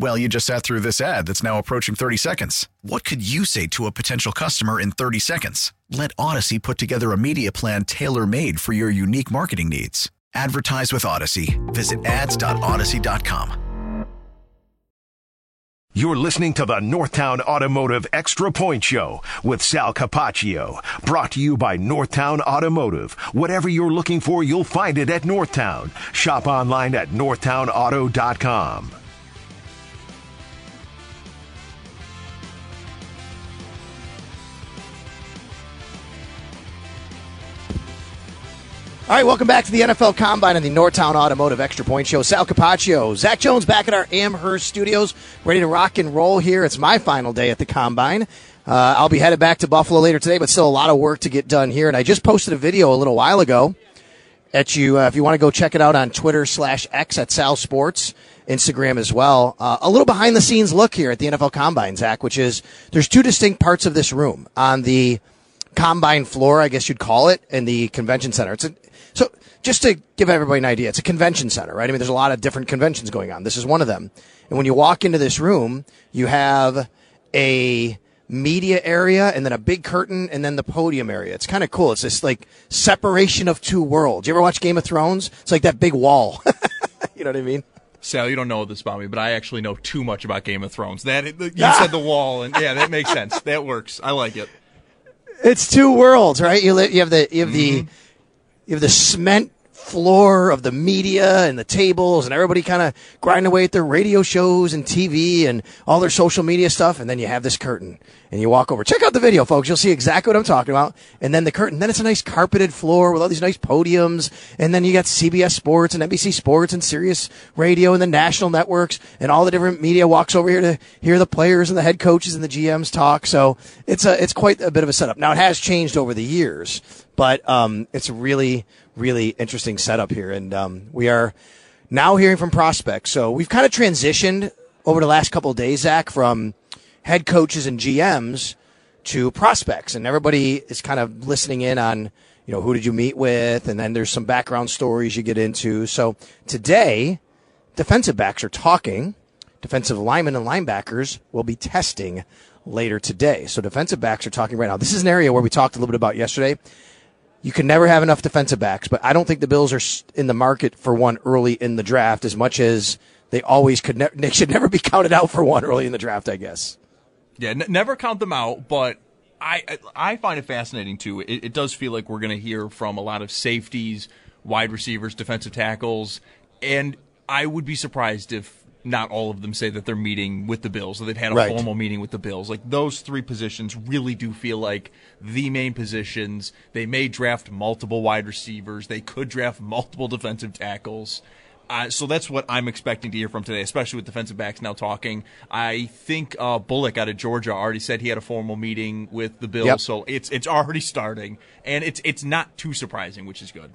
Well, you just sat through this ad that's now approaching 30 seconds. What could you say to a potential customer in 30 seconds? Let Odyssey put together a media plan tailor made for your unique marketing needs. Advertise with Odyssey. Visit ads.odyssey.com. You're listening to the Northtown Automotive Extra Point Show with Sal Capaccio. Brought to you by Northtown Automotive. Whatever you're looking for, you'll find it at Northtown. Shop online at northtownauto.com. All right, welcome back to the NFL Combine and the Northtown Automotive Extra Point Show. Sal Capaccio, Zach Jones back at our Amherst studios, ready to rock and roll here. It's my final day at the Combine. Uh, I'll be headed back to Buffalo later today, but still a lot of work to get done here. And I just posted a video a little while ago at you. Uh, if you want to go check it out on Twitter slash X at Sal Sports, Instagram as well. Uh, a little behind the scenes look here at the NFL Combine, Zach, which is there's two distinct parts of this room on the combine floor, I guess you'd call it, in the convention center. It's a, just to give everybody an idea, it's a convention center, right? I mean, there's a lot of different conventions going on. This is one of them. And when you walk into this room, you have a media area and then a big curtain and then the podium area. It's kind of cool. It's this like separation of two worlds. You ever watch Game of Thrones? It's like that big wall. you know what I mean? Sal, you don't know this about me, but I actually know too much about Game of Thrones. That you said the wall, and yeah, that makes sense. That works. I like it. It's two worlds, right? You, li- you have the you have the mm-hmm. You have the cement floor of the media and the tables and everybody kind of grinding away at their radio shows and TV and all their social media stuff. And then you have this curtain and you walk over. Check out the video, folks. You'll see exactly what I'm talking about. And then the curtain. Then it's a nice carpeted floor with all these nice podiums. And then you got CBS Sports and NBC Sports and Sirius Radio and the national networks and all the different media walks over here to hear the players and the head coaches and the GMs talk. So it's a, it's quite a bit of a setup. Now it has changed over the years, but, um, it's a really, really interesting setup here. And, um, we are now hearing from prospects. So we've kind of transitioned over the last couple of days, Zach, from, head coaches and GMs to prospects, and everybody is kind of listening in on you know who did you meet with, and then there's some background stories you get into. So today, defensive backs are talking. Defensive linemen and linebackers will be testing later today. So defensive backs are talking right now. This is an area where we talked a little bit about yesterday. You can never have enough defensive backs, but I don't think the Bills are in the market for one early in the draft as much as they always could. Ne- they should never be counted out for one early in the draft, I guess. Yeah, n- never count them out, but I I find it fascinating too. It, it does feel like we're going to hear from a lot of safeties, wide receivers, defensive tackles, and I would be surprised if not all of them say that they're meeting with the Bills, that they've had a Right. formal meeting with the Bills. Like those three positions really do feel like the main positions. They may draft multiple wide receivers. They could draft multiple defensive tackles. Uh, so that's what I'm expecting to hear from today, especially with defensive backs now talking. I think uh, Bullard out of Georgia already said he had a formal meeting with the Bills, Yep. so it's it's already starting, and it's it's not too surprising, which is good.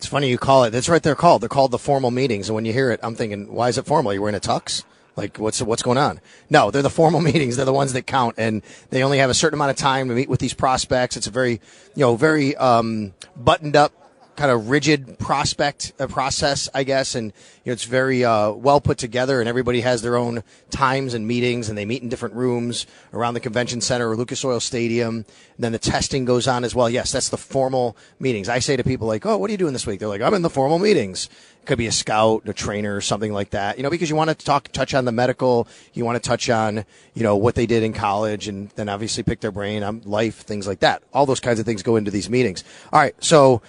It's funny you call it. That's right. They're called. They're called the formal meetings. And when you hear it, I'm thinking, why is it formal? You wearing a tux? Like what's what's going on? No, they're the formal meetings. They're the ones that count, and they only have a certain amount of time to meet with these prospects. It's a very, you know, very um, buttoned up kind of rigid prospect uh, process, I guess, and you know, it's very uh, well put together, and everybody has their own times and meetings, and they meet in different rooms around the convention center or Lucas Oil Stadium. And then the testing goes on as well. Yes, that's the formal meetings. I say to people like, "Oh, what are you doing this week?" They're like, "I'm in the formal meetings." could be a scout, a trainer, or something like that. You know, because you want to talk, touch on the medical, you want to touch on, you know, what they did in college, and then obviously pick their brain on life, things like that. All those kinds of things go into these meetings. All right, so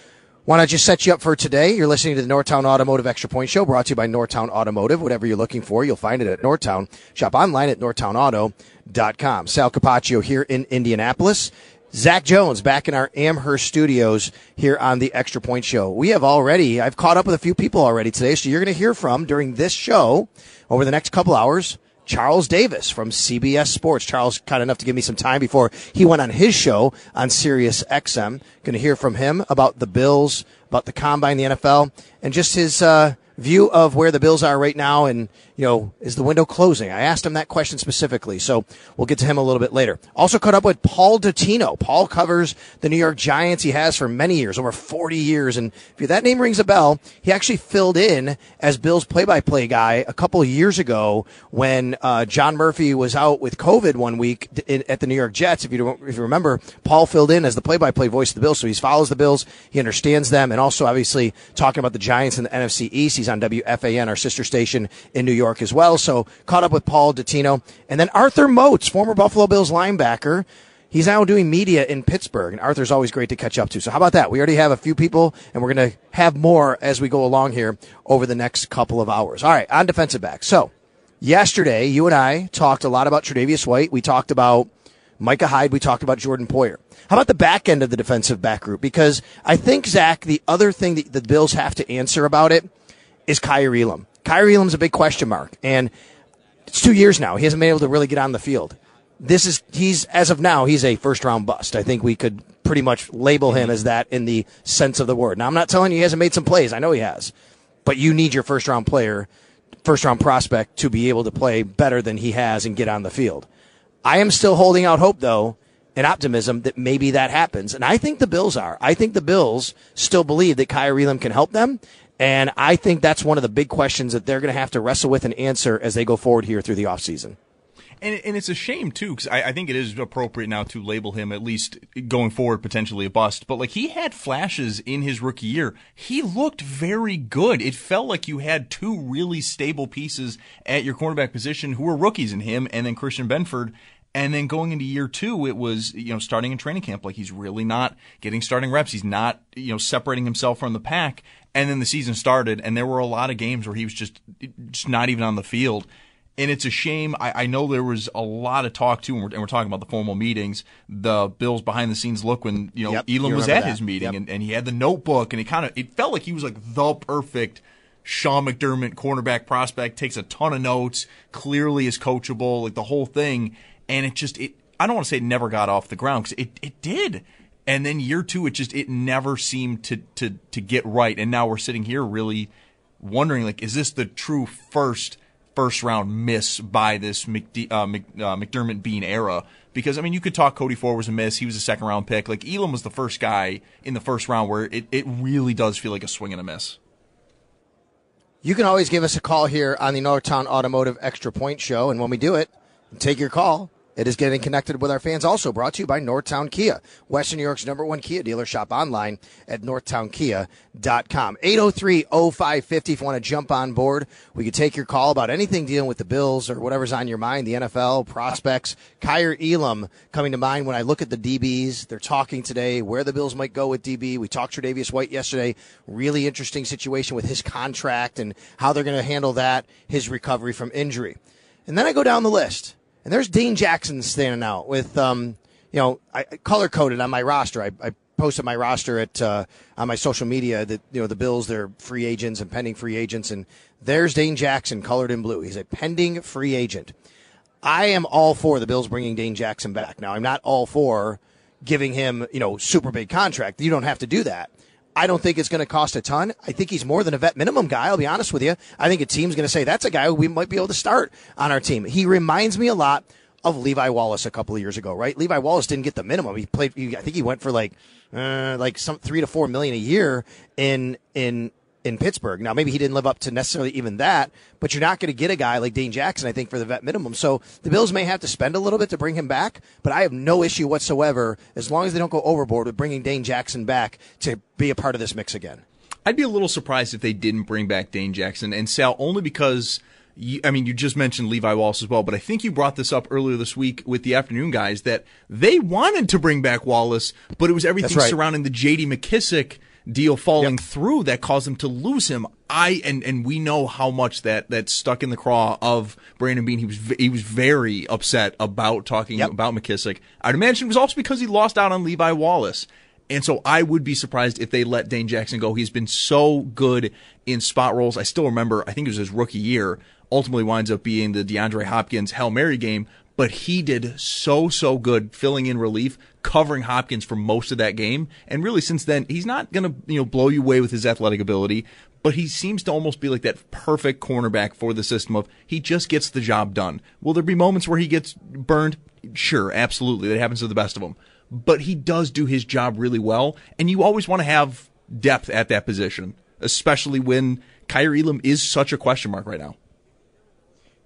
why not just set you up for today? You're listening to the Northtown Automotive Extra Point Show, brought to you by Northtown Automotive. Whatever you're looking for, you'll find it at Northtown. Shop online at northtownauto.com. Sal Capaccio here in Indianapolis. Zach Jones back in our Amherst studios here on the Extra Point Show. We have already, I've caught up with a few people already today, so you're going to hear from during this show over the next couple hours. Charles Davis from CBS Sports. Charles kind enough to give me some time before he went on his show on Sirius XM. Going to hear from him about the Bills, about the combine, the NFL, and just his uh, view of where the Bills are right now and, you know, is the window closing? I asked him that question specifically, so we'll get to him a little bit later. Also caught up with Paul Dottino. Paul covers the New York Giants. He has for many years, over 40 years. And if that name rings a bell, he actually filled in as Bills play-by-play guy a couple years ago when uh, John Murphy was out with COVID one week in, at the New York Jets. If you, if you remember, Paul filled in as the play-by-play voice of the Bills, so he follows the Bills, he understands them, and also obviously talking about the Giants and the NFC East. He's on WFAN, our sister station in New York as well. So caught up with Paul Dottino. And then Arthur Moats, former Buffalo Bills linebacker. He's now doing media in Pittsburgh, and Arthur's always great to catch up to. So how about that? We already have a few people, and we're going to have more as we go along here over the next couple of hours. All right, on defensive back. So yesterday, you and I talked a lot about Tre'Davious White. We talked about Micah Hyde. We talked about Jordan Poyer. How about the back end of the defensive back group? Because I think, Zach, the other thing that the Bills have to answer about it is Kaiir Elam. Kaiir Elam's a big question mark, and it's two years now. He hasn't been able to really get on the field. This is he's as of now he's a first round bust. I think we could pretty much label him as that in the sense of the word. Now I'm not telling you he hasn't made some plays. I know he has, but you need your first round player, first round prospect to be able to play better than he has and get on the field. I am still holding out hope though and optimism that maybe that happens. And I think the Bills are. I think the Bills still believe that Kaiir Elam can help them. And I think that's one of the big questions that they're going to have to wrestle with and answer as they go forward here through the offseason. And, and it's a shame too, because I, I, think it is appropriate now to label him at least going forward potentially a bust. But like he had flashes in his rookie year, he looked very good. It felt like you had two really stable pieces at your cornerback position who were rookies in him and then Christian Benford. And then going into year two, it was, you know, starting in training camp, like he's really not getting starting reps. He's not, you know, separating himself from the pack. And then the season started, and there were a lot of games where he was just just not even on the field. And it's a shame. I, I know there was a lot of talk too, and we're, and we're, talking about the formal meetings. The Bills behind the scenes look when you know yep, Elam was at that. his meeting, yep. and, and he had the notebook, and it kind of it felt like he was like the perfect Sean McDermott cornerback prospect. Takes a ton of notes, clearly is coachable, like the whole thing. And it just it I don't want to say it never got off the ground because it it did and then year two, it just it never seemed to to to get right. And now we're sitting here really wondering, like, is this the true first first round miss by this McD- uh, Mc, uh, McDermott Beane era? Because I mean, you could talk Cody Ford was a miss; he was a second round pick. Like Elam was the first guy in the first round where it it really does feel like a swing and a miss. You can always give us a call here on the Northtown Automotive Extra Point Show, and when we do it, take your call it is getting connected with our fans. Also brought to you by Northtown Kia, Western New York's number one Kia dealer. Shop online at northtownkia.com. 803-0550 if you want to jump on board. We could take your call about anything dealing with the Bills or whatever's on your mind, the NFL, prospects. Kaiir Elam coming to mind when I look at the DBs. They're talking today where the Bills might go with DB. We talked to Tre'Davious White yesterday. Really interesting situation with his contract and how they're going to handle that, his recovery from injury. And then I go down the list. And there's Dane Jackson standing out with, um, you know, I color coded on my roster. I, I posted my roster at uh, on my social media that you know the Bills they're free agents and pending free agents, and there's Dane Jackson colored in blue. He's a pending free agent. I am all for the Bills bringing Dane Jackson back. Now I'm not all for giving him you know super big contract. You don't have to do that. I don't think it's going to cost a ton. I think he's more than a vet minimum guy. I'll be honest with you. I think a team's going to say that's a guy we might be able to start on our team. He reminds me a lot of Levi Wallace a couple of years ago, right? Levi Wallace didn't get the minimum. He played. I think he went for like uh, like some three to four million a year in in in Pittsburgh. Now, maybe he didn't live up to necessarily even that, but you're not going to get a guy like Dane Jackson, I think, for the vet minimum. So the Bills may have to spend a little bit to bring him back, but I have no issue whatsoever as long as they don't go overboard with bringing Dane Jackson back to be a part of this mix again. I'd be a little surprised if they didn't bring back Dane Jackson and Sal only because. You, I mean, you just mentioned Levi Wallace as well, but I think you brought this up earlier this week with the afternoon guys that they wanted to bring back Wallace, but it was everything right. surrounding the J.D. McKissic deal falling yep. through that caused them to lose him. I and and we know how much that that stuck in the craw of Brandon Beane. He was he was very upset about talking yep. about McKissic. I'd imagine it was also because he lost out on Levi Wallace. And so I would be surprised if they let Dane Jackson go. He's been so good in spot roles. I still remember, I think it was his rookie year, ultimately winds up being the DeAndre Hopkins Hail Mary game, but he did so, so good filling in relief, covering Hopkins for most of that game. And really since then, he's not going to, you know, blow you away with his athletic ability, but he seems to almost be like that perfect cornerback for the system of he just gets the job done. Will there be moments where he gets burned? Sure, absolutely. That happens to the best of them but he does do his job really well. And you always want to have depth at that position, especially when Kaiir Elam is such a question mark right now.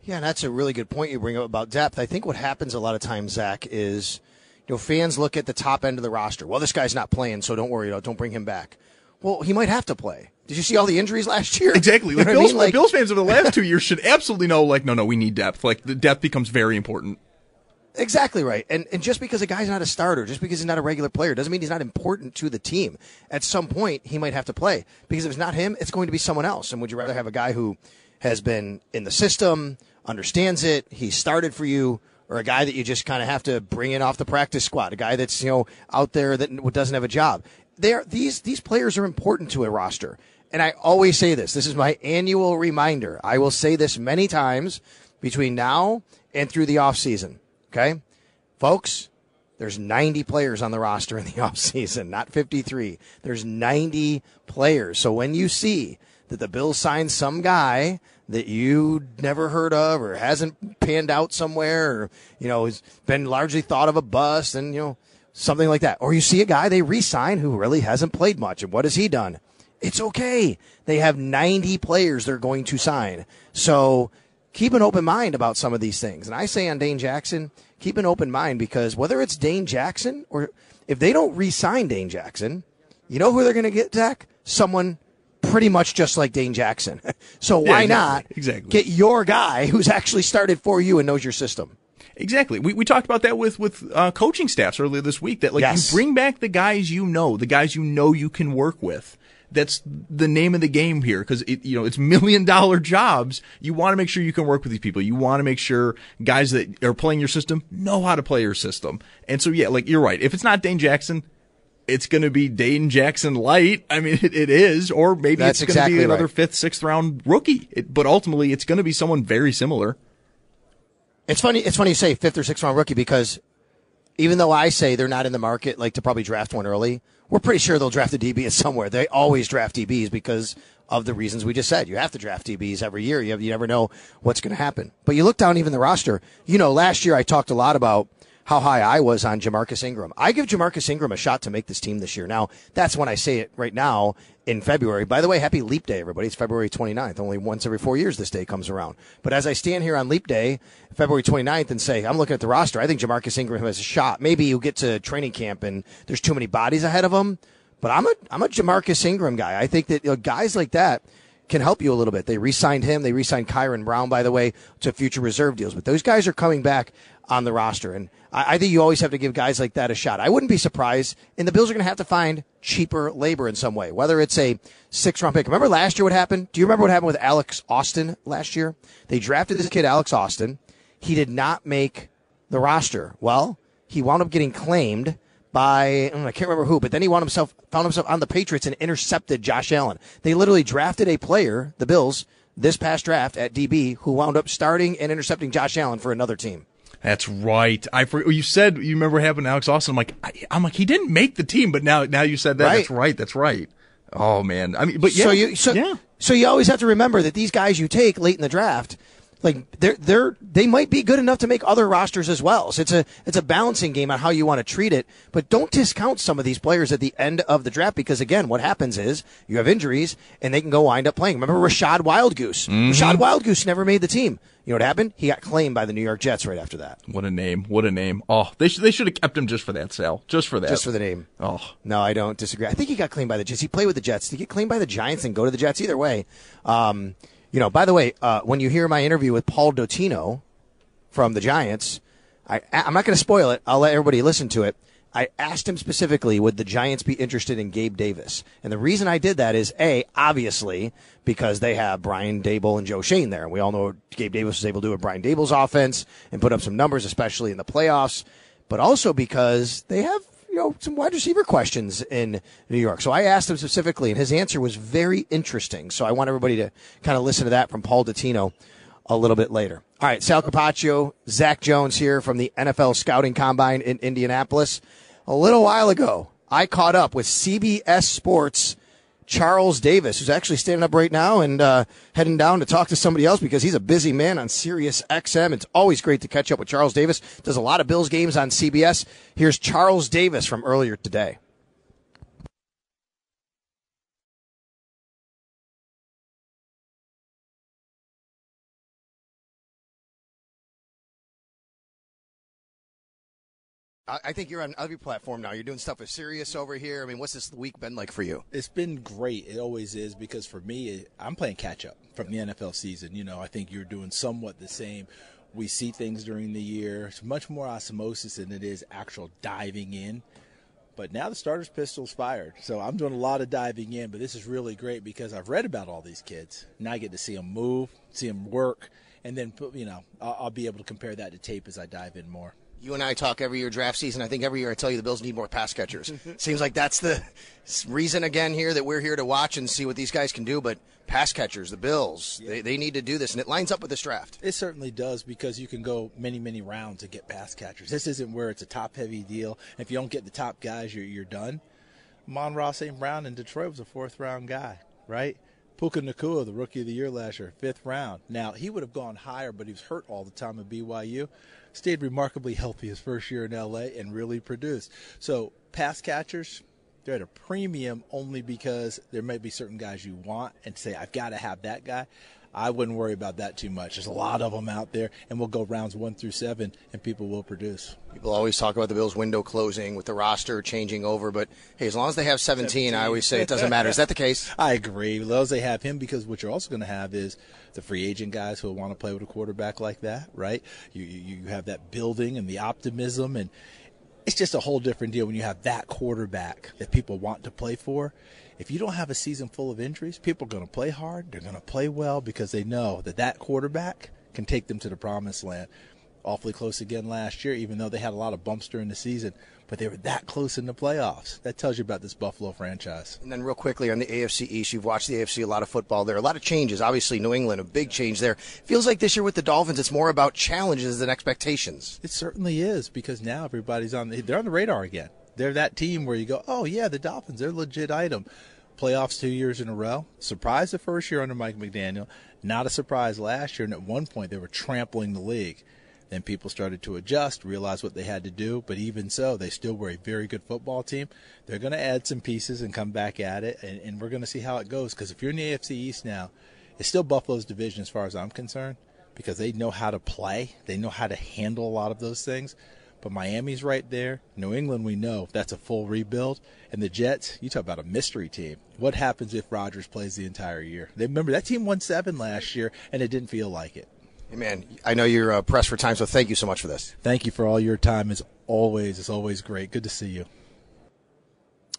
Yeah, and that's a really good point you bring up about depth. I think what happens a lot of times, Zach, is you know fans look at the top end of the roster. Well, this guy's not playing, so don't worry, about don't bring him back. Well, he might have to play. Did you see all the injuries last year? Exactly. Like Bills, I mean? like, Bills fans over the last two years should absolutely know, like, no, no, we need depth. Like, the depth becomes very important. Exactly right. And and just because a guy's not a starter, just because he's not a regular player, doesn't mean he's not important to the team. At some point, he might have to play because if it's not him, it's going to be someone else. And would you rather have a guy who has been in the system, understands it, he started for you, or a guy that you just kind of have to bring in off the practice squad, a guy that's you know out there that doesn't have a job? There, these these players are important to a roster. And I always say this. This is my annual reminder. I will say this many times between now and through the off season Okay? Folks, there's 90 players on the roster in the offseason, not 53. There's 90 players. So when you see that the Bills sign some guy that you never heard of or hasn't panned out somewhere or, you know, has been largely thought of a bust and, you know, something like that. Or you see a guy they re-sign who really hasn't played much. And what has he done? It's okay. They have 90 players they're going to sign. So keep an open mind about some of these things. And I say on Dane Jackson, keep an open mind because whether it's Dane Jackson or if they don't re-sign Dane Jackson, you know who they're going to get, Zach? Someone pretty much just like Dane Jackson. so why yeah, exactly. not exactly. get your guy who's actually started for you and knows your system? Exactly. We, we talked about that with with uh, coaching staffs earlier this week. That like yes. you bring back the guys you know, the guys you know you can work with that's the name of the game here because it, you know, it's million dollar jobs. You want to make sure you can work with these people. You want to make sure guys that are playing your system know how to play your system. And so, yeah, like you're right. If it's not Dane Jackson, it's going to be Dane Jackson light. I mean, it, it is, or maybe That's it's going to exactly be another right. fifth, sixth round rookie. It, but ultimately, it's going to be someone very similar. It's funny. It's funny you say fifth or sixth round rookie because even though I say they're not in the market like to probably draft one early, we're pretty sure they'll draft a DB somewhere. They always draft DBs because of the reasons we just said. You have to draft DBs every year. You, have, you never know what's going to happen. But you look down even the roster. You know, last year I talked a lot about how high I was on Jamarcus Ingram. I give Jamarcus Ingram a shot to make this team this year. Now, that's when I say it right now in February. By the way, happy Leap Day, everybody. It's February 29th. Only once every four years this day comes around. But as I stand here on Leap Day, February 29th, and say, I'm looking at the roster, I think Jamarcus Ingram has a shot. Maybe you get to training camp and there's too many bodies ahead of him. But I'm a, I'm a Jamarcus Ingram guy. I think that you know, guys like that can help you a little bit. They re-signed him. They re-signed Kyron Brown, by the way, to future reserve deals. But those guys are coming back on the roster. And I, I, think you always have to give guys like that a shot. I wouldn't be surprised. And the Bills are going to have to find cheaper labor in some way, whether it's a six round pick. Remember last year what happened? Do you remember what happened with Alex Austin last year? They drafted this kid, Alex Austin. He did not make the roster. Well, he wound up getting claimed by mm, I can't remember who, but then he wound himself found himself on the Patriots and intercepted Josh Allen. They literally drafted a player, the Bills, this past draft at DB, who wound up starting and intercepting Josh Allen for another team. That's right. I you said you remember what happened to Alex Austin. I'm like I, am like he didn't make the team, but now now you said that. Right. That's right. That's right. Oh man. I mean, but yeah. So you so, yeah. so you always have to remember that these guys you take late in the draft, like they're they're they might be good enough to make other rosters as well. So it's a it's a balancing game on how you want to treat it. But don't discount some of these players at the end of the draft because again, what happens is you have injuries and they can go wind up playing. Remember Rachad Wildgoose? Mhm. Rachad Wildgoose never made the team. You know what happened? He got claimed by the New York Jets right after that. What a name! What a name! Oh, they should they should have kept him just for that sale, just for that, Just for the name. Oh, No, I don't disagree. I think he got claimed by the Jets. He played with the Jets. Did he get claimed by the Giants and go to the Jets? Either way. Um, you know, by the way, uh, when you hear my interview with Paul Dottino from the Giants, I, I'm not going to spoil it. I'll let everybody listen to it. I asked him specifically, would the Giants be interested in Gabe Davis? And the reason I did that is A, obviously, because they have Brian Daboll and Joe Schoen there. And we all know Gabe Davis was able to do with Brian Daboll's offense and put up some numbers, especially in the playoffs. But also because they have you know, some wide receiver questions in New York. So I asked him specifically, and his answer was very interesting. So I want everybody to kind of listen to that from Paul Dottino a little bit later. All right, Sal Capaccio, Zach Jones here from the NFL Scouting Combine in Indianapolis. A little while ago, I caught up with CBS Sports Charles Davis, who's actually standing up right now and uh, heading down to talk to somebody else because he's a busy man on Sirius XM. It's always great to catch up with Charles Davis. Does a lot of Bills games on CBS. Here's Charles Davis from earlier today. I think you're on every platform now. You're doing stuff with Sirius over here. I mean, what's this week been like for you? It's been great. It always is because for me, I'm playing catch up from the NFL season. You know, I think you're doing somewhat the same. We see things during the year. It's much more osmosis than it is actual diving in. But now the starter's pistol's fired. So I'm doing a lot of diving in, but this is really great because I've read about all these kids. Now I get to see them move, see them work, and then, you know, I'll, I'll be able to compare that to tape as I dive in more. You and I talk every year draft season. I think every year I tell you the Bills need more pass catchers. Seems like that's the reason again here that we're here to watch and see what these guys can do. But pass catchers, the Bills, they, they need to do this, and it lines up with this draft. It certainly does because you can go many, many rounds and get pass catchers. This isn't where it's a top heavy deal. If you don't get the top guys, you're, you're done. Amon-Ra St. Brown in Detroit was a fourth round guy, right? Puka Nacua, the rookie of the year last year, fifth round. Now, he would have gone higher, but he was hurt all the time at BYU. Stayed remarkably healthy his first year in LA and really produced. So, pass catchers, they're at a premium only because there may be certain guys you want and say, I've got to have that guy. I wouldn't worry about that too much. There's a lot of them out there, and we'll go rounds one through seven, and people will produce. People always talk about the Bills' window closing with the roster changing over, but hey, as long as they have 17, I always say it doesn't matter. Is that the case? I agree. As long as they have him, because what you're also going to have is the free agent guys who want to play with a quarterback like that, right? You, you you have that building and the optimism, and it's just a whole different deal when you have that quarterback that people want to play for. If you don't have a season full of injuries, people are going to play hard. They're going to play well because they know that that quarterback can take them to the promised land. Awfully close again last year, even though they had a lot of bumps during the season, but they were that close in the playoffs. That tells you about this Buffalo franchise. And then, real quickly on the AFC East, you've watched the AFC a lot of football there. A lot of changes. Obviously, New England, a big change there. Feels like this year with the Dolphins, it's more about challenges than expectations. It certainly is because now everybody's on the, they're on the radar again. They're that team where you go, oh yeah, the Dolphins, they're a legit item. Playoffs two years in a row. Surprise the first year under Mike McDaniel. Not a surprise last year, and at one point they were trampling the league. Then people started to adjust, realize what they had to do, but even so, they still were a very good football team. They're going to add some pieces and come back at it, and, and we're going to see how it goes. Because if you're in the AFC East now, it's still Buffalo's division as far as I'm concerned, because they know how to play, they know how to handle a lot of those things. But Miami's right there. New England, we know that's a full rebuild. And the Jets, you talk about a mystery team. What happens if Rodgers plays the entire year? They remember that team won seven last year, and it didn't feel like it. Hey, man, I know you're uh, pressed for time, so thank you so much for this. Thank you for all your time. As always, it's always great. Good to see you.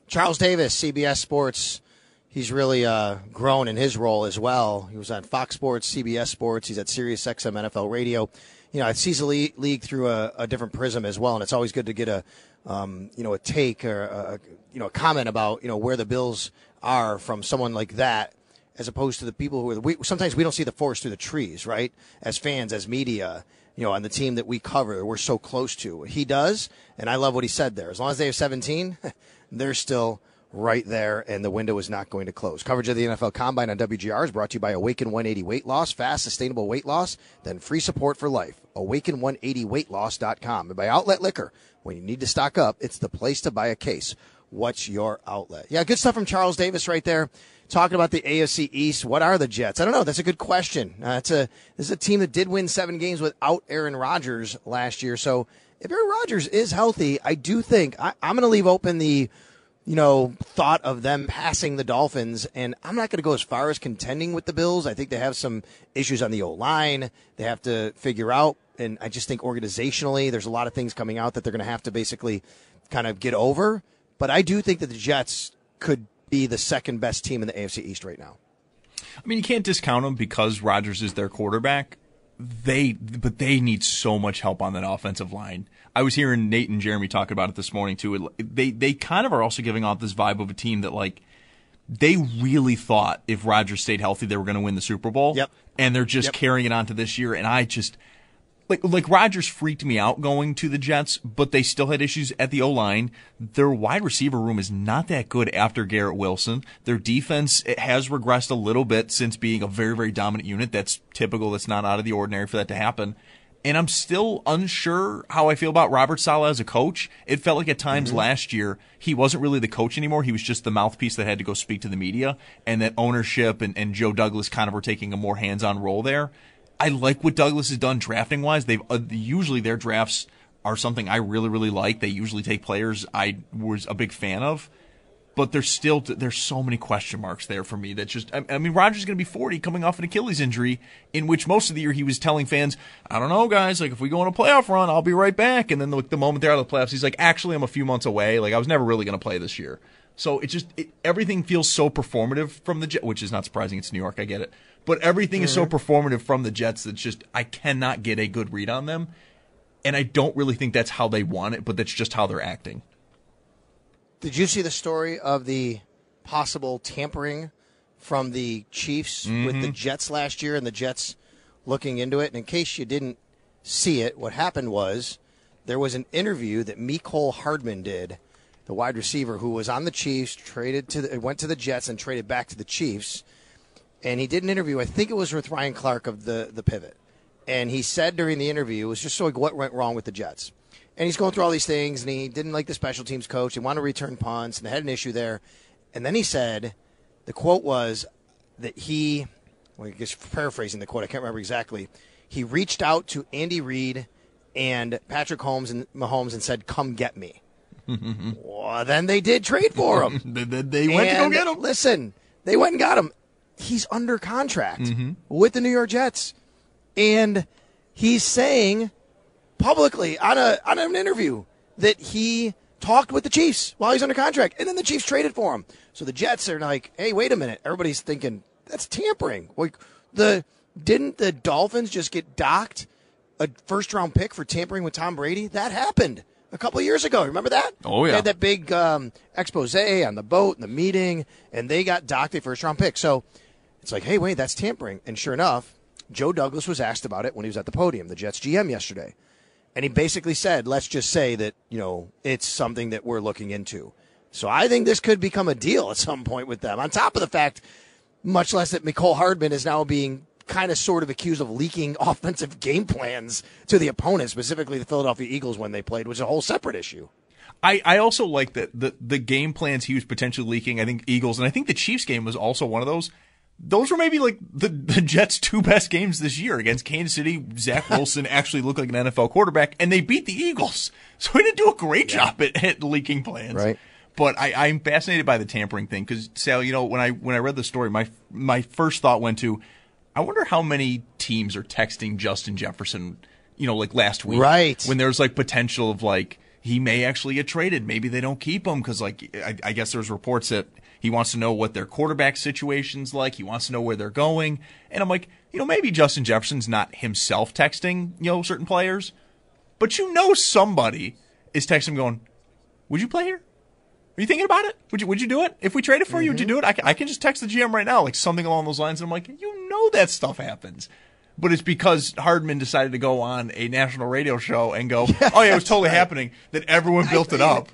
Charles Davis, CBS Sports. He's really uh, grown in his role as well. He was on Fox Sports, CBS Sports. He's at Sirius XM NFL Radio. You know, it sees the le- league through a, a different prism as well, and it's always good to get a, um, you know, a take or a, you know, a comment about you know where the Bills are from someone like that, as opposed to the people who are. We, sometimes we don't see the forest through the trees, right? As fans, as media, you know, on the team that we cover, we're so close to. He does, and I love what he said there. As long as they have 17, they're still right there, and the window is not going to close. Coverage of the NFL Combine on WGR is brought to you by Awaken 180 Weight Loss, fast, sustainable weight loss, then free support for life. Awaken180weightloss.com. And by Outlet Liquor, when you need to stock up, it's the place to buy a case. What's your outlet? Yeah, good stuff from Charles Davis right there. Talking about the AFC East, what are the Jets? I don't know. That's a good question. Uh, a this is a team that did win seven games without Aaron Rodgers last year. So if Aaron Rodgers is healthy, I do think I, I'm going to leave open the you know, thought of them passing the Dolphins. And I'm not going to go as far as contending with the Bills. I think they have some issues on the O line. They have to figure out. And I just think organizationally, there's a lot of things coming out that they're going to have to basically kind of get over. But I do think that the Jets could be the second best team in the AFC East right now. I mean, you can't discount them because Rodgers is their quarterback. They, but they need so much help on that offensive line. I was hearing Nate and Jeremy talk about it this morning too. They, they kind of are also giving off this vibe of a team that like, they really thought if Rodgers stayed healthy, they were going to win the Super Bowl. Yep. And they're just Yep. carrying it on to this year. And I just, like like Rodgers freaked me out going to the Jets, but they still had issues at the O line. Their wide receiver room is not that good after Garrett Wilson. Their defense it has regressed a little bit since being a very very dominant unit. That's typical. That's not out of the ordinary for that to happen. And I'm still unsure how I feel about Robert Saleh as a coach. It felt like at times mm-hmm. last year he wasn't really the coach anymore. He was just the mouthpiece that had to go speak to the media, and that ownership and, and Joe Douglas kind of were taking a more hands-on role there. I like what Douglas has done drafting wise. They've uh, usually their drafts are something I really really like. They usually take players I was a big fan of, but there's still there's so many question marks there for me. That just I, I mean Rodgers going to be 40 coming off an Achilles injury, in which most of the year he was telling fans, I don't know guys, like if we go on a playoff run, I'll be right back. And then like the moment they're out of the playoffs, he's like, actually I'm a few months away. Like I was never really going to play this year. So it just it, everything feels so performative from the which is not surprising. It's New York, I get it, but everything is so mm-hmm. performative from the Jets that just I cannot get a good read on them, and I don't really think that's how they want it, but that's just how they're acting. Did you see the story of the possible tampering from the Chiefs with the mm-hmm. Jets last year and the Jets looking into it? And in case you didn't see it, what happened was there was an interview that Mecole Hardman did, the wide receiver who was on the Chiefs, traded to the, went to the Jets and traded back to the Chiefs. And he did an interview, I think it was with Ryan Clark of the, the Pivot. And he said during the interview, it was just so like what went wrong with the Jets. And he's going through all these things, and he didn't like the special teams coach. He wanted to return punts, and they had an issue there. And then he said, the quote was that he, well, I guess paraphrasing the quote, I can't remember exactly. He reached out to Andy Reid and Patrick Holmes and Mahomes and said, "Come get me." well, then they did trade for him. they, they, they went to go get him. Listen, they went and got him. He's under contract Mm-hmm. with the New York Jets, and he's saying publicly on a on an interview that he talked with the Chiefs while he's under contract, and then the Chiefs traded for him. So the Jets are like, "Hey, wait a minute!" Everybody's thinking that's tampering. Like the didn't the Dolphins just get docked a first round pick for tampering with Tom Brady? That happened a couple of years ago. Remember that? Oh, yeah. They had that big um, expose on the boat and the meeting, and they got docked a first round pick. So it's like, hey, wait, that's tampering. And sure enough, Joe Douglas was asked about it when he was at the podium, the Jets GM yesterday. And he basically said, let's just say that, you know, it's something that we're looking into. So I think this could become a deal at some point with them. On top of the fact, much less that Mecole Hardman is now being kind of sort of accused of leaking offensive game plans to the opponent, specifically the Philadelphia Eagles when they played, which is a whole separate issue. I, I also like that the the game plans he was potentially leaking. I think Eagles and I think the Chiefs game was also one of those. Those were maybe like the, the Jets' two best games this year against Kansas City. Zach Wilson actually looked like an NFL quarterback, and they beat the Eagles. So he didn't do a great job at, at leaking plans. Right. But I, I'm fascinated by the tampering thing because Sal, you know, when I when I read the story, my my first thought went to, I wonder how many teams are texting Justin Jefferson, you know, like last week, Right. When there's like potential of like he may actually get traded. Maybe they don't keep him because like I, I guess there's reports that he wants to know what their quarterback situation's like. He wants to know where they're going. And I'm like, you know, maybe Justin Jefferson's not himself texting, you know, certain players, but you know somebody is texting him going, "Would you play here? Are you thinking about it? Would you would you do it? If we traded for you, would you mm-hmm. do it? I can, I can just text the GM right now, like something along those lines. And I'm like, you know that stuff happens. But it's because Hardman decided to go on a national radio show and go, "Oh yeah, it was totally happening." That everyone built it up.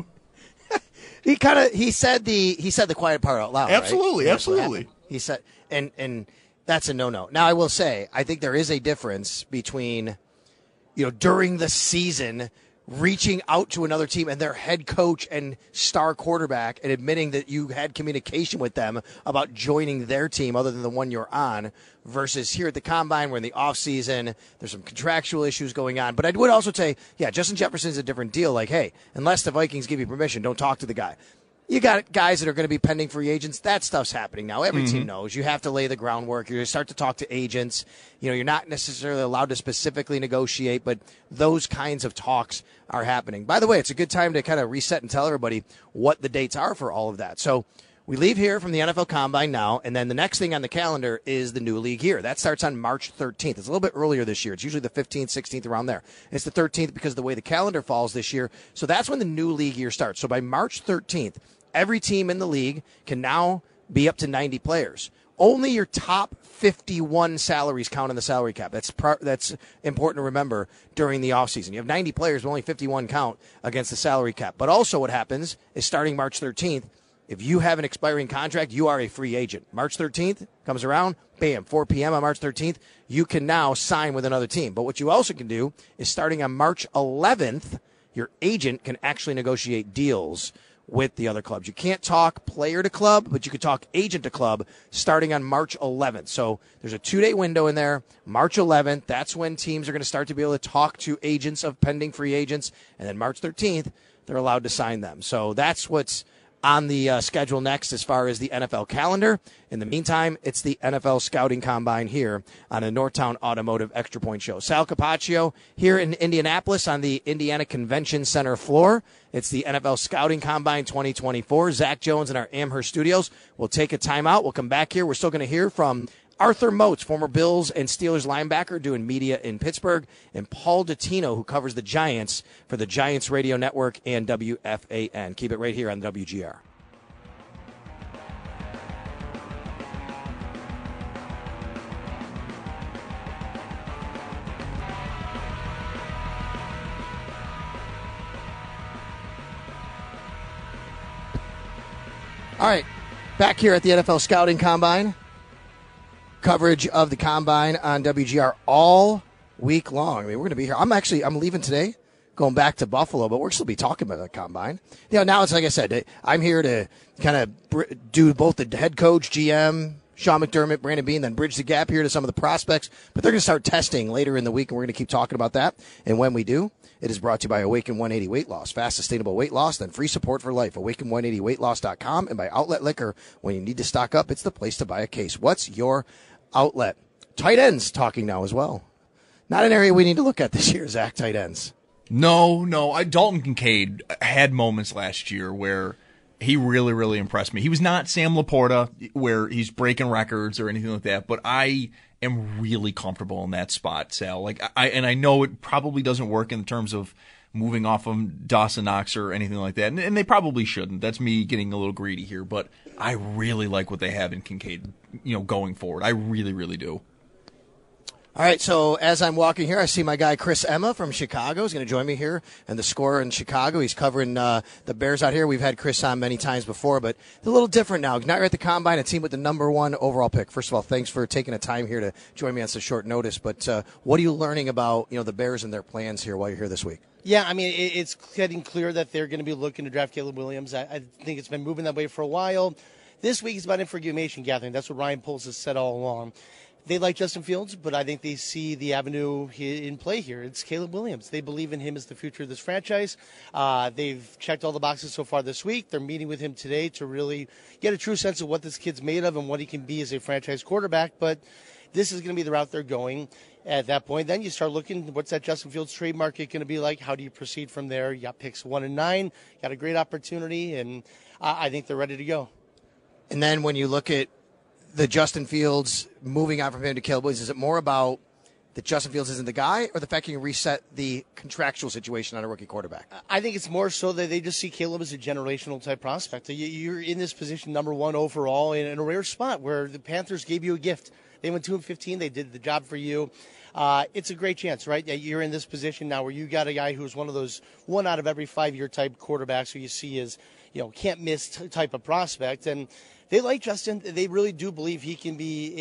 He kind of he said the he said the quiet part out loud. Absolutely, what absolutely. He said, and and that's a no no. Now I will say, I think there is a difference between, you know, during the season reaching out to another team and their head coach and star quarterback and admitting that you had communication with them about joining their team other than the one you're on versus here at the combine we're in the off season there's some contractual issues going on. But i would also say yeah justin jefferson's a different deal. Like hey unless the vikings give you permission don't talk to the guy you got guys that are going to be pending free agents. That stuff's happening now. Every team Mhm. knows you have to lay the groundwork. To start to talk to agents. You know, you're not necessarily allowed to specifically negotiate, but those kinds of talks are happening. By the way, it's a good time to kind of reset and tell everybody what the dates are for all of that. So we leave here from the NFL Combine now, and then the next thing on the calendar is the new league year. That starts on March 13th. It's a little bit earlier this year. It's usually the 15th, 16th, around there. It's the 13th because of the way the calendar falls this year. So that's when the new league year starts. So by March 13th, every team in the league can now be up to 90 players. Only your top 51 salaries count in the salary cap. That's that's important to remember during the offseason. You have 90 players, but only 51 count against the salary cap. But also what happens is starting March 13th, if you have an expiring contract, you are a free agent. March 13th comes around, bam, 4 p.m. on March 13th, you can now sign with another team. But what you also can do is starting on March 11th, your agent can actually negotiate deals with the other clubs. You can't talk player to club, but you could talk agent to club starting on March 11th. So there's a two day window in there. March 11th, that's when teams are going to start to be able to talk to agents of pending free agents. And then March 13th, they're allowed to sign them. So that's what's on the uh, schedule next as far as the NFL calendar. In the meantime, it's the NFL Scouting Combine here on a Northtown Automotive Extra Point Show. Sal Capaccio here in Indianapolis on the Indiana Convention Center floor. It's the NFL Scouting Combine 2024. Zach Jones in our Amherst studios. We'll take a timeout. We'll come back here. We're still going to hear from Arthur Moats, former Bills and Steelers linebacker, doing media in Pittsburgh, and Paul Dottino, who covers the Giants for the Giants Radio Network and WFAN. Keep it right here on WGR. All right, back here at the NFL Scouting Combine. Coverage of the combine on WGR all week long. I mean, we're going to be here. I'm actually I'm leaving today, going back to Buffalo, but we're still be talking about the combine. You know, now it's like I said, I'm here to kind of do both the head coach, GM, Sean McDermott, Brandon Beane, then bridge the gap here to some of the prospects. But they're going to start testing later in the week, and we're going to keep talking about that. And when we do, it is brought to you by Awaken 180 Weight Loss. Fast, sustainable weight loss, then free support for life. Awaken180weightloss.com and by Outlet Liquor. When you need to stock up, it's the place to buy a case. What's your outlet? Tight ends talking now as well. Not an area we need to look at this year, Zach. Tight ends. No, no. I, Dalton Kincaid had moments last year where he really, really impressed me. He was not Sam Laporta, where he's breaking records or anything like that, but I am really comfortable in that spot, Sal. Like I and I know it probably doesn't work in terms of moving off of Dawson Knox or anything like that, and, and they probably shouldn't. That's me getting a little greedy here, but I really like what they have in Kincaid, you know, going forward. I really, really do. All right, so as I'm walking here, I see my guy Chris Emma from Chicago is going to join me here, and the scorer in Chicago. He's covering uh, the Bears out here. We've had Chris on many times before, but it's a little different now. You're at the combine, a team with the number one overall pick. First of all, thanks for taking the time here to join me on such short notice. But uh, what are you learning about you know the Bears and their plans here while you're here this week? Yeah, I mean, it's getting clear that they're going to be looking to draft Caleb Williams. I, I think it's been moving that way for a while. This week is about information gathering. That's what Ryan Poles has said all along. They like Justin Fields, but I think they see the avenue in play here. It's Caleb Williams. They believe in him as the future of this franchise. Uh, they've checked all the boxes so far this week. They're meeting with him today to really get a true sense of what this kid's made of and what he can be as a franchise quarterback. But this is going to be the route they're going. At that point, then you start looking. What's that Justin Fields trade market going to be like? How do you proceed from there? You got picks one and nine. Got a great opportunity, and I, I think they're ready to go. And then when you look at the Justin Fields moving on from him to Caleb is it more about that Justin Fields isn't the guy, or the fact you can reset the contractual situation on a rookie quarterback? I think it's more so that they just see Caleb as a generational type prospect. You- You're in this position, number one overall, in a rare spot where the Panthers gave you a gift. They went two and fifteen. They did the job for you. Uh, it's a great chance, right? You're in this position now where you got a guy who's one of those one out of every five year type quarterbacks who you see as you know, can't miss type of prospect. And they like Justin. They really do believe he can be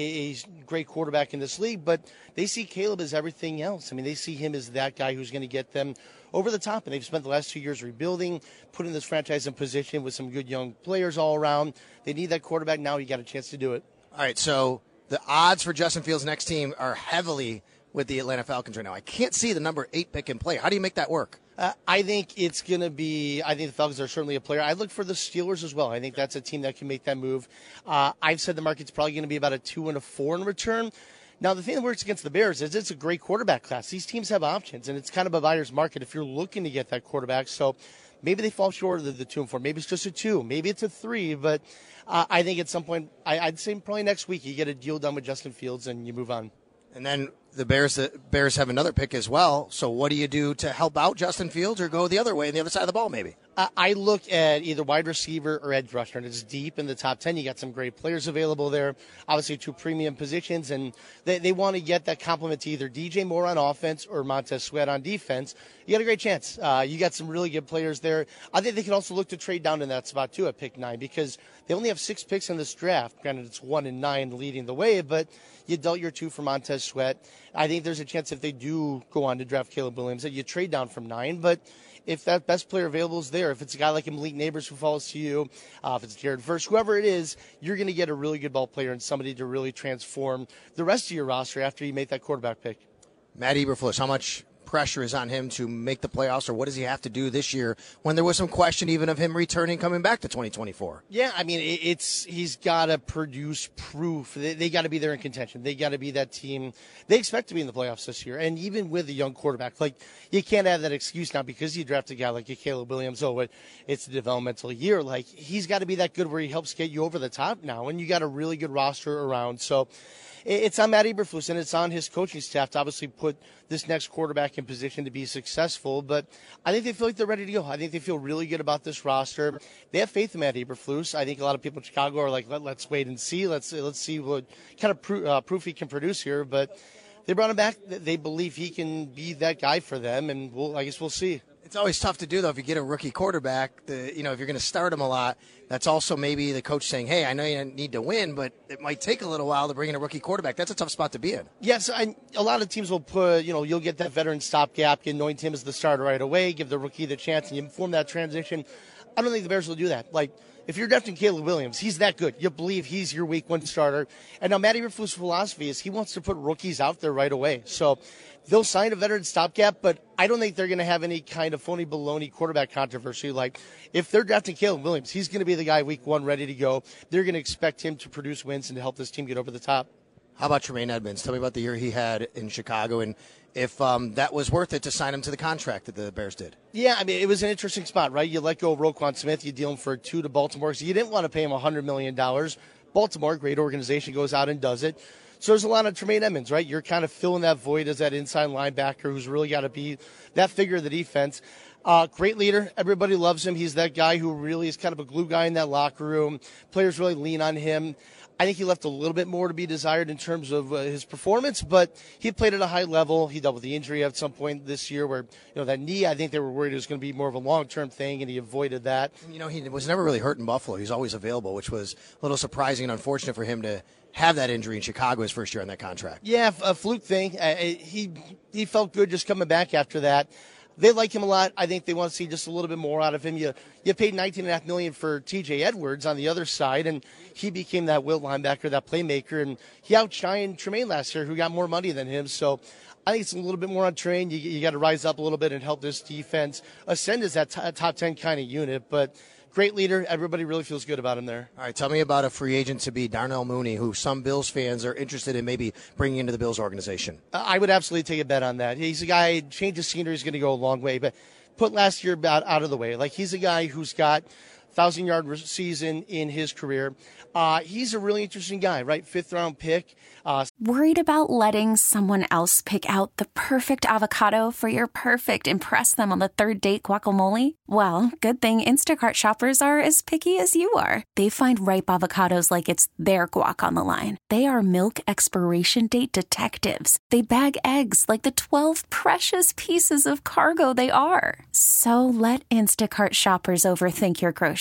a, great quarterback in this league, but they see Caleb as everything else. I mean, they see him as that guy who's going to get them over the top. And they've spent the last two years rebuilding, putting this franchise in position with some good young players all around. They need that quarterback now. You got a chance to do it. All right, so the odds for Justin Fields' next team are heavily with the Atlanta Falcons right now. I can't see the number eight pick in play. How do you make that work? Uh, I think it's going to be. I think the Falcons are certainly a player. I look for the Steelers as well. I think that's a team that can make that move. Uh, I've said the market's probably going to be about a two and a four in return. Now, the thing that works against the Bears is it's a great quarterback class. These teams have options, and it's kind of a buyer's market if you're looking to get that quarterback. So maybe they fall short of the, two and four. Maybe it's just a two. Maybe it's a three. But uh, I think at some point, I, I'd say probably next week, you get a deal done with Justin Fields and you move on. And then the Bears the Bears have another pick as well. So what do you do to help out Justin Fields or go the other way on the other side of the ball maybe? I look at either wide receiver or edge rusher, and it's deep in the top 10. You got some great players available there, obviously, two premium positions, and they, they want to get that complement to either DJ Moore on offense or Montez Sweat on defense. You got a great chance. Uh, you got some really good players there. I think they can also look to trade down in that spot, too, at pick nine, because they only have six picks in this draft. Granted, it's one and nine leading the way, but you dealt your two for Montez Sweat. I think there's a chance if they do go on to draft Caleb Williams that you trade down from nine, but if that best player available is there, if it's a guy like Malik Nabers who falls to you, uh, if it's Jared Verse, whoever it is, you're going to get a really good ball player and somebody to really transform the rest of your roster after you make that quarterback pick. Matt Eberflus, how much pressure is on him to make the playoffs, or what does he have to do this year when there was some question even of him returning, coming back to 2024? Yeah, I mean, it's he's got to produce proof. They, they got to be there in contention. They got to be that team. They expect to be in the playoffs this year, and even with a young quarterback, like you can't have that excuse now because you draft a guy like Caleb Williams. Oh, it's a developmental year. Like he's got to be that good where he helps get you over the top now, and you got a really good roster around. So it's on Matt Eberflus and it's on his coaching staff to obviously put this next quarterback in position to be successful. But I think they feel like they're ready to go. I think they feel really good about this roster. They have faith in Matt Eberflus. I think a lot of people in Chicago are like, Let, us wait and see. Let's let's see what kind of pro- uh, proof he can produce here. But they brought him back. They believe he can be that guy for them, and we'll, I guess we'll see. It's always tough to do though if you get a rookie quarterback. The you know if you're going to start him a lot, that's also maybe the coach saying, "Hey, I know you need to win, but it might take a little while to bring in a rookie quarterback." That's a tough spot to be in. Yes, a lot of teams will put you know you'll get that veteran stopgap, anoint him as the starter right away, give the rookie the chance, and you form that transition. I don't think the Bears will do that. Like if you're drafting Caleb Williams, he's that good. You believe he's your week one starter. And now Matty Eberflus' philosophy is he wants to put rookies out there right away. So they'll sign a veteran stopgap, but I don't think they're going to have any kind of phony baloney quarterback controversy. Like, if they're drafting Caleb Williams, he's going to be the guy week one ready to go. They're going to expect him to produce wins and to help this team get over the top. How about Tremaine Edmunds? Tell me about the year he had in Chicago and if um, that was worth it to sign him to the contract that the Bears did. Yeah, I mean, it was an interesting spot, right? You let go of Roquan Smith, you deal him for two to Baltimore, so you didn't want to pay him $100 million. Baltimore, great organization, goes out and does it. So there's a lot of Tremaine Edmunds, right? You're kind of filling that void as that inside linebacker who's really got to be that figure of the defense. Uh, great leader. Everybody loves him. He's that guy who really is kind of a glue guy in that locker room. Players really lean on him. I think he left a little bit more to be desired in terms of uh, his performance, but he played at a high level. He dealt with the injury at some point this year where, you know, that knee, I think they were worried it was going to be more of a long term thing, and he avoided that. You know, he was never really hurt in Buffalo. He's always available, which was a little surprising and unfortunate for him to have that injury in Chicago his first year on that contract. Yeah, a fluke thing. Uh, he he felt good just coming back after that. They like him a lot. I think they want to see just a little bit more out of him. You you paid nineteen and a half million for T.J. Edwards on the other side, and he became that will linebacker, that playmaker, and he outshined Tremaine last year, who got more money than him. So. I think it's a little bit more on train. You, you got to rise up a little bit and help this defense ascend as that t- top 10 kind of unit. But great leader. Everybody really feels good about him there. All right, tell me about a free agent to be Darnell Mooney, who some Bills fans are interested in maybe bringing into the Bills organization. I would absolutely take a bet on that. He's a guy, change of scenery is going to go a long way, but put last year out, out of the way. Like he's a guy who's got thousand yard season in his career. Uh, he's a really interesting guy, right? Fifth round pick. Uh, Worried about letting someone else pick out the perfect avocado for your perfect impress them on the third date guacamole? Well, good thing Instacart shoppers are as picky as you are. They find ripe avocados like it's their guac on the line. They are milk expiration date detectives. They bag eggs like the 12 precious pieces of cargo they are. So let Instacart shoppers overthink your groceries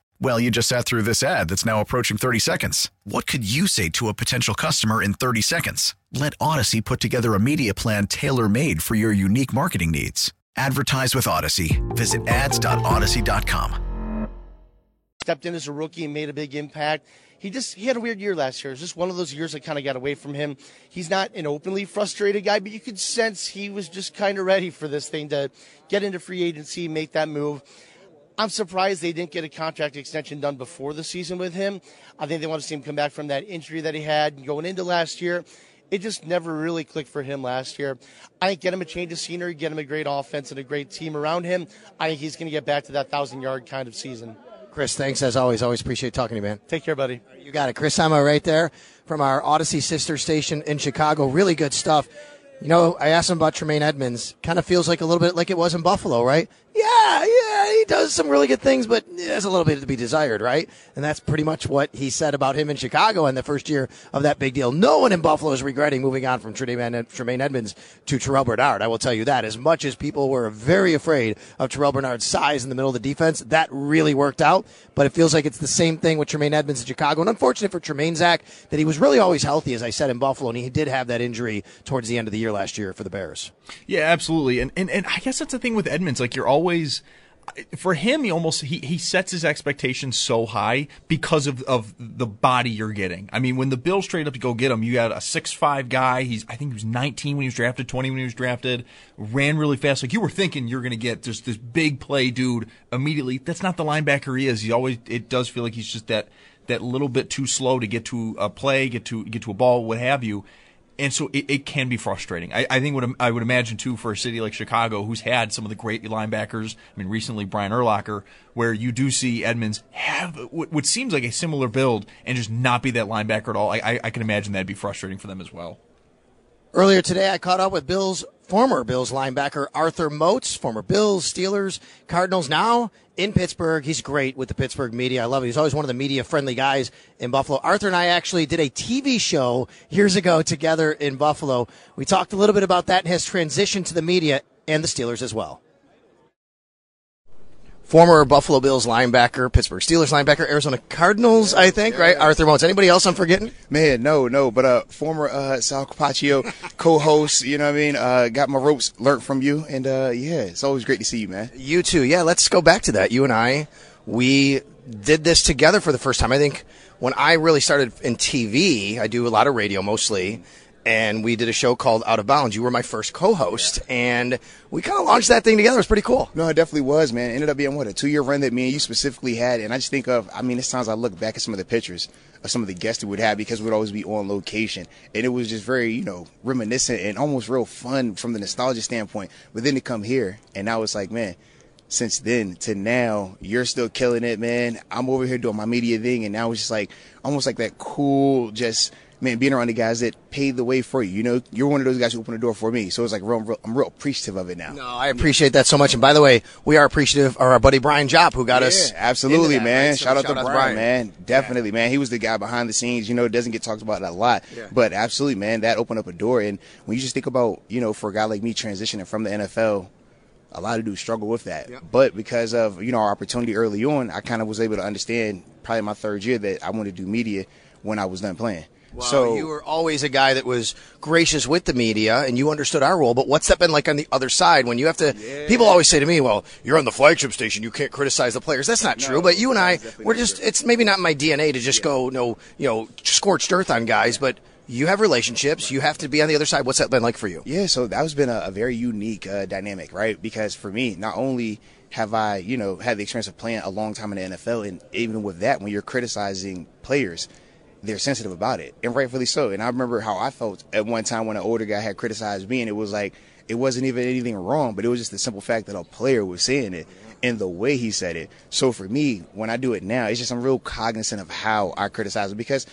Well, you just sat through this ad that's now approaching 30 seconds. What could you say to a potential customer in 30 seconds? Let Audacy put together a media plan tailor made for your unique marketing needs. Advertise with Audacy. Visit ads.audacy.com. Stepped in as a rookie and made a big impact. He just he had a weird year last year. It was just one of those years that kind of got away from him. He's not an openly frustrated guy, but you could sense he was just kind of ready for this thing to get into free agency, make that move. I'm surprised they didn't get a contract extension done before the season with him. I think they want to see him come back from that injury that he had going into last year. It just never really clicked for him last year. I think get him a change of scenery, get him a great offense and a great team around him. I think he's going to get back to that thousand yard kind of season. Chris, thanks as always. Always appreciate talking to you, man. Take care, buddy. You got it. Chris Emma right there from our Audacy sister station in Chicago. Really good stuff. You know, I asked him about Tremaine Edmunds. Kind of feels like a little bit like it was in Buffalo, right? Yeah, yeah, he does some really good things, but there's a little bit to be desired, right? And that's pretty much what he said about him in Chicago in the first year of that big deal. No one in Buffalo is regretting moving on from Tremaine Edmunds to Terrell Bernard. I will tell you that. As much as people were very afraid of Terrell Bernard's size in the middle of the defense, that really worked out. But it feels like it's the same thing with Tremaine Edmunds in Chicago. And unfortunate for Tremaine Zach that he was really always healthy, as I said in Buffalo, and he did have that injury towards the end of the year last year for the Bears. Yeah, absolutely. And and, and I guess that's the thing with Edmunds. Like you're always for him, he almost he, he sets his expectations so high because of, of the body you're getting. I mean, when the Bills straight up to go get him, you had a six five guy. He's I think he was 19 when he was drafted, 20 when he was drafted. Ran really fast. Like you were thinking you're going to get just this big play dude immediately. That's not the linebacker he is. He always it does feel like he's just that that little bit too slow to get to a play, get to get to a ball, what have you and so it, it, can be frustrating. I, I think what I would imagine too for a city like Chicago, who's had some of the great linebackers. I mean, recently Brian Urlacher, where you do see Edmunds have what, what seems like a similar build and just not be that linebacker at all. I, I, I can imagine that'd be frustrating for them as well. Earlier today, I caught up with Bills former Bills linebacker Arthur Moats, former Bills, Steelers, Cardinals, now in Pittsburgh. He's great with the Pittsburgh media. I love it. He's always one of the media friendly guys in Buffalo. Arthur and I actually did a TV show years ago together in Buffalo. We talked a little bit about that and his transition to the media and the Steelers as well former Buffalo Bills linebacker, Pittsburgh Steelers linebacker, Arizona Cardinals, I think, right? Arthur Moats. Anybody else I'm forgetting? Man, no, no. But uh, former uh, Sal Capaccio co-host, you know what I mean? Uh, got my ropes learned from you, and uh, yeah, it's always great to see you, man. You too. Yeah, let's go back to that. You and I, we did this together for the first time. I think when I really started in TV, I do a lot of radio mostly and we did a show called Out of Bounds. You were my first co-host, and we kind of launched that thing together. It was pretty cool. No, it definitely was, man. It ended up being what a two-year run that me and you specifically had, and I just think of, I mean, it's times I look back at some of the pictures of some of the guests we would have because we'd always be on location, and it was just very, you know, reminiscent and almost real fun from the nostalgia standpoint. But then to come here, and now it's like, man. Since then to now, you're still killing it, man. I'm over here doing my media thing, and now it's just like almost like that cool, just man, being around the guys that paved the way for you. You know, you're one of those guys who opened the door for me. So it's like real, real, I'm real appreciative of it now. No, I appreciate that so much. And by the way, we are appreciative of our buddy Brian Jopp who got yeah, us. Absolutely, that, man. Right? So shout, out shout to out Brian, Brian, man. Definitely, yeah. man. He was the guy behind the scenes. You know, it doesn't get talked about a lot, yeah. but absolutely, man. That opened up a door. And when you just think about, you know, for a guy like me transitioning from the NFL a lot of dudes struggle with that. Yep. But because of you know our opportunity early on, I kind of was able to understand probably my third year that I wanted to do media when I was done playing. Well, so you were always a guy that was gracious with the media, and you understood our role. But what's that been like on the other side when you have to? People always say to me, "Well, you're on the flagship station. You can't criticize the players." That's not true. But you and I, we're just. It's maybe not my DNA to just go no, you know, scorched earth on guys, but. You have relationships. You have to be on the other side. What's that been like for you? Yeah, so that has been a, a very unique uh, dynamic, right? Because for me, not only have I, you know, had the experience of playing a long time in the NFL, and even with that, when you're criticizing players, they're sensitive about it, and rightfully so. And I remember how I felt at one time when an older guy had criticized me, and it was like it wasn't even anything wrong, but it was just the simple fact that a player was saying it and the way he said it. So for me, when I do it now, it's just I'm real cognizant of how I criticize it because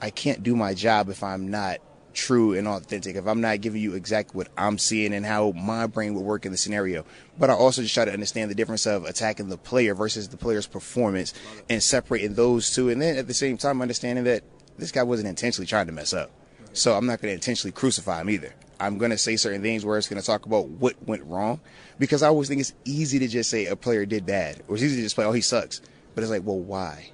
I can't do my job if I'm not true and authentic, if I'm not giving you exactly what I'm seeing and how my brain would work in the scenario. But I also just try to understand the difference of attacking the player versus the player's performance and separating those two. And then at the same time, understanding that this guy wasn't intentionally trying to mess up. So I'm not going to intentionally crucify him either. I'm going to say certain things where it's going to talk about what went wrong because I always think it's easy to just say a player did bad or it's easy to just play, oh, he sucks. But it's like, well, why?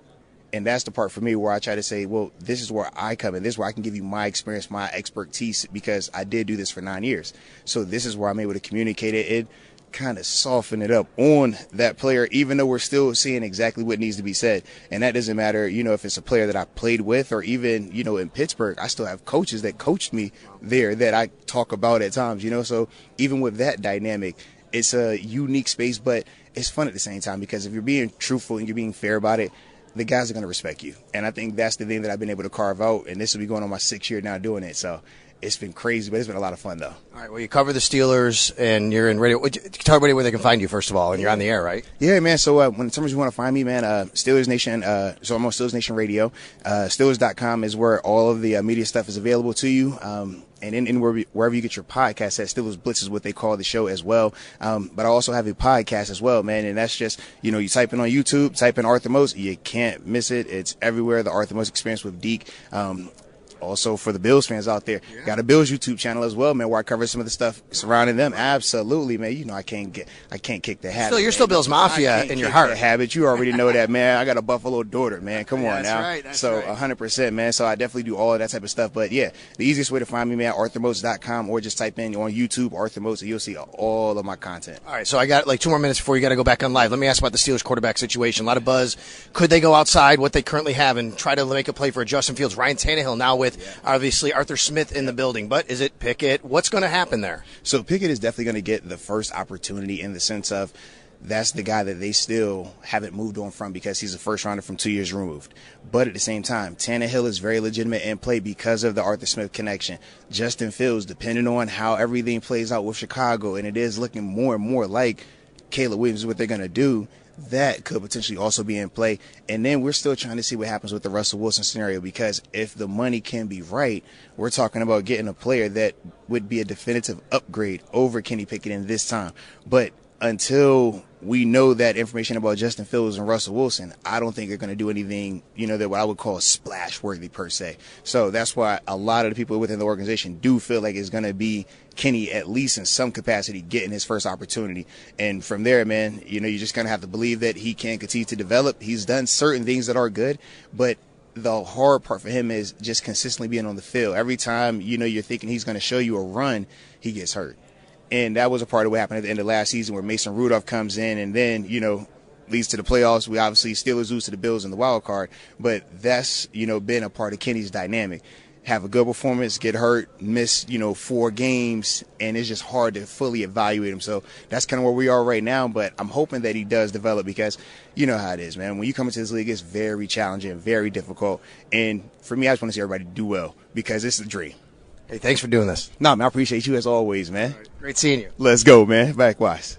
And that's the part for me where I try to say, well, this is where I come in. This is where I can give you my experience, my expertise, because I did do this for nine years. So this is where I'm able to communicate it and kind of soften it up on that player, even though we're still seeing exactly what needs to be said. And that doesn't matter, you know, if it's a player that I played with or even, you know, in Pittsburgh, I still have coaches that coached me there that I talk about at times, you know. So even with that dynamic, it's a unique space, but it's fun at the same time because if you're being truthful and you're being fair about it, the guys are going to respect you. And I think that's the thing that I've been able to carve out. And this will be going on my sixth year now doing it. So it's been crazy, but it's been a lot of fun though. All right. Well, you cover the Steelers, and you're in radio. Tell everybody where they can find you first of all, and you're on the air, right? Yeah, man. So uh, when somebody want to find me, man, uh, Steelers Nation. Uh, so I'm on Steelers Nation Radio. Uh, Steelers.com is where all of the uh, media stuff is available to you. Um, and in, in wherever, wherever you get your podcast at, Steelers Blitz is what they call the show as well. Um, but I also have a podcast as well, man. And that's just, you know, you type in on YouTube, type in Arthur Moats, you can't miss it. It's everywhere. The Arthur Moats experience with Deke. Um, also for the Bills fans out there. Yeah. Got a Bills YouTube channel as well, man, where I cover some of the stuff surrounding them. Absolutely, man. You know I can't get I can't kick the habit. Still, you're still Bills Mafia in your heart. habit. You already know that, man. I got a Buffalo daughter, man. Come on that's now. Right, so right. 100%, man. So I definitely do all of that type of stuff. But yeah, the easiest way to find me, man, arthurmoats.com or just type in on YouTube Arthur Moats and you'll see all of my content. All right, so I got like two more minutes before you got to go back on live. Let me ask about the Steelers quarterback situation. A lot of buzz. Could they go outside what they currently have and try to make a play for Justin Fields? Ryan Tannehill now with obviously Arthur Smith in the building, but is it Pickett? What's going to happen there? So Pickett is definitely going to get the first opportunity in the sense of that's the guy that they still haven't moved on from because he's a first rounder from two years removed. But at the same time, Tannehill is very legitimate in play because of the Arthur Smith connection. Justin Fields, depending on how everything plays out with Chicago, and it is looking more and more like Caleb Williams, what they're going to do, that could potentially also be in play. And then we're still trying to see what happens with the Russell Wilson scenario because if the money can be right, we're talking about getting a player that would be a definitive upgrade over Kenny Pickett in this time. But until we know that information about Justin Fields and Russell Wilson, I don't think they're going to do anything, you know, that what I would call splash worthy per se. So that's why a lot of the people within the organization do feel like it's going to be Kenny, at least in some capacity, getting his first opportunity. And from there, man, you know, you're just going to have to believe that he can continue to develop. He's done certain things that are good, but the hard part for him is just consistently being on the field. Every time, you know, you're thinking he's going to show you a run, he gets hurt. And that was a part of what happened at the end of last season where Mason Rudolph comes in and then, you know, leads to the playoffs. We obviously Steelers lose to the Bills in the wild card, but that's, you know, been a part of Kenny's dynamic. Have a good performance, get hurt, miss, you know, four games, and it's just hard to fully evaluate him. So that's kind of where we are right now, but I'm hoping that he does develop because you know how it is, man. When you come into this league, it's very challenging, very difficult. And for me, I just want to see everybody do well because it's a dream. Hey, thanks for doing this. No, man, I appreciate you as always, man. Great seeing you. Let's go, man. Likewise.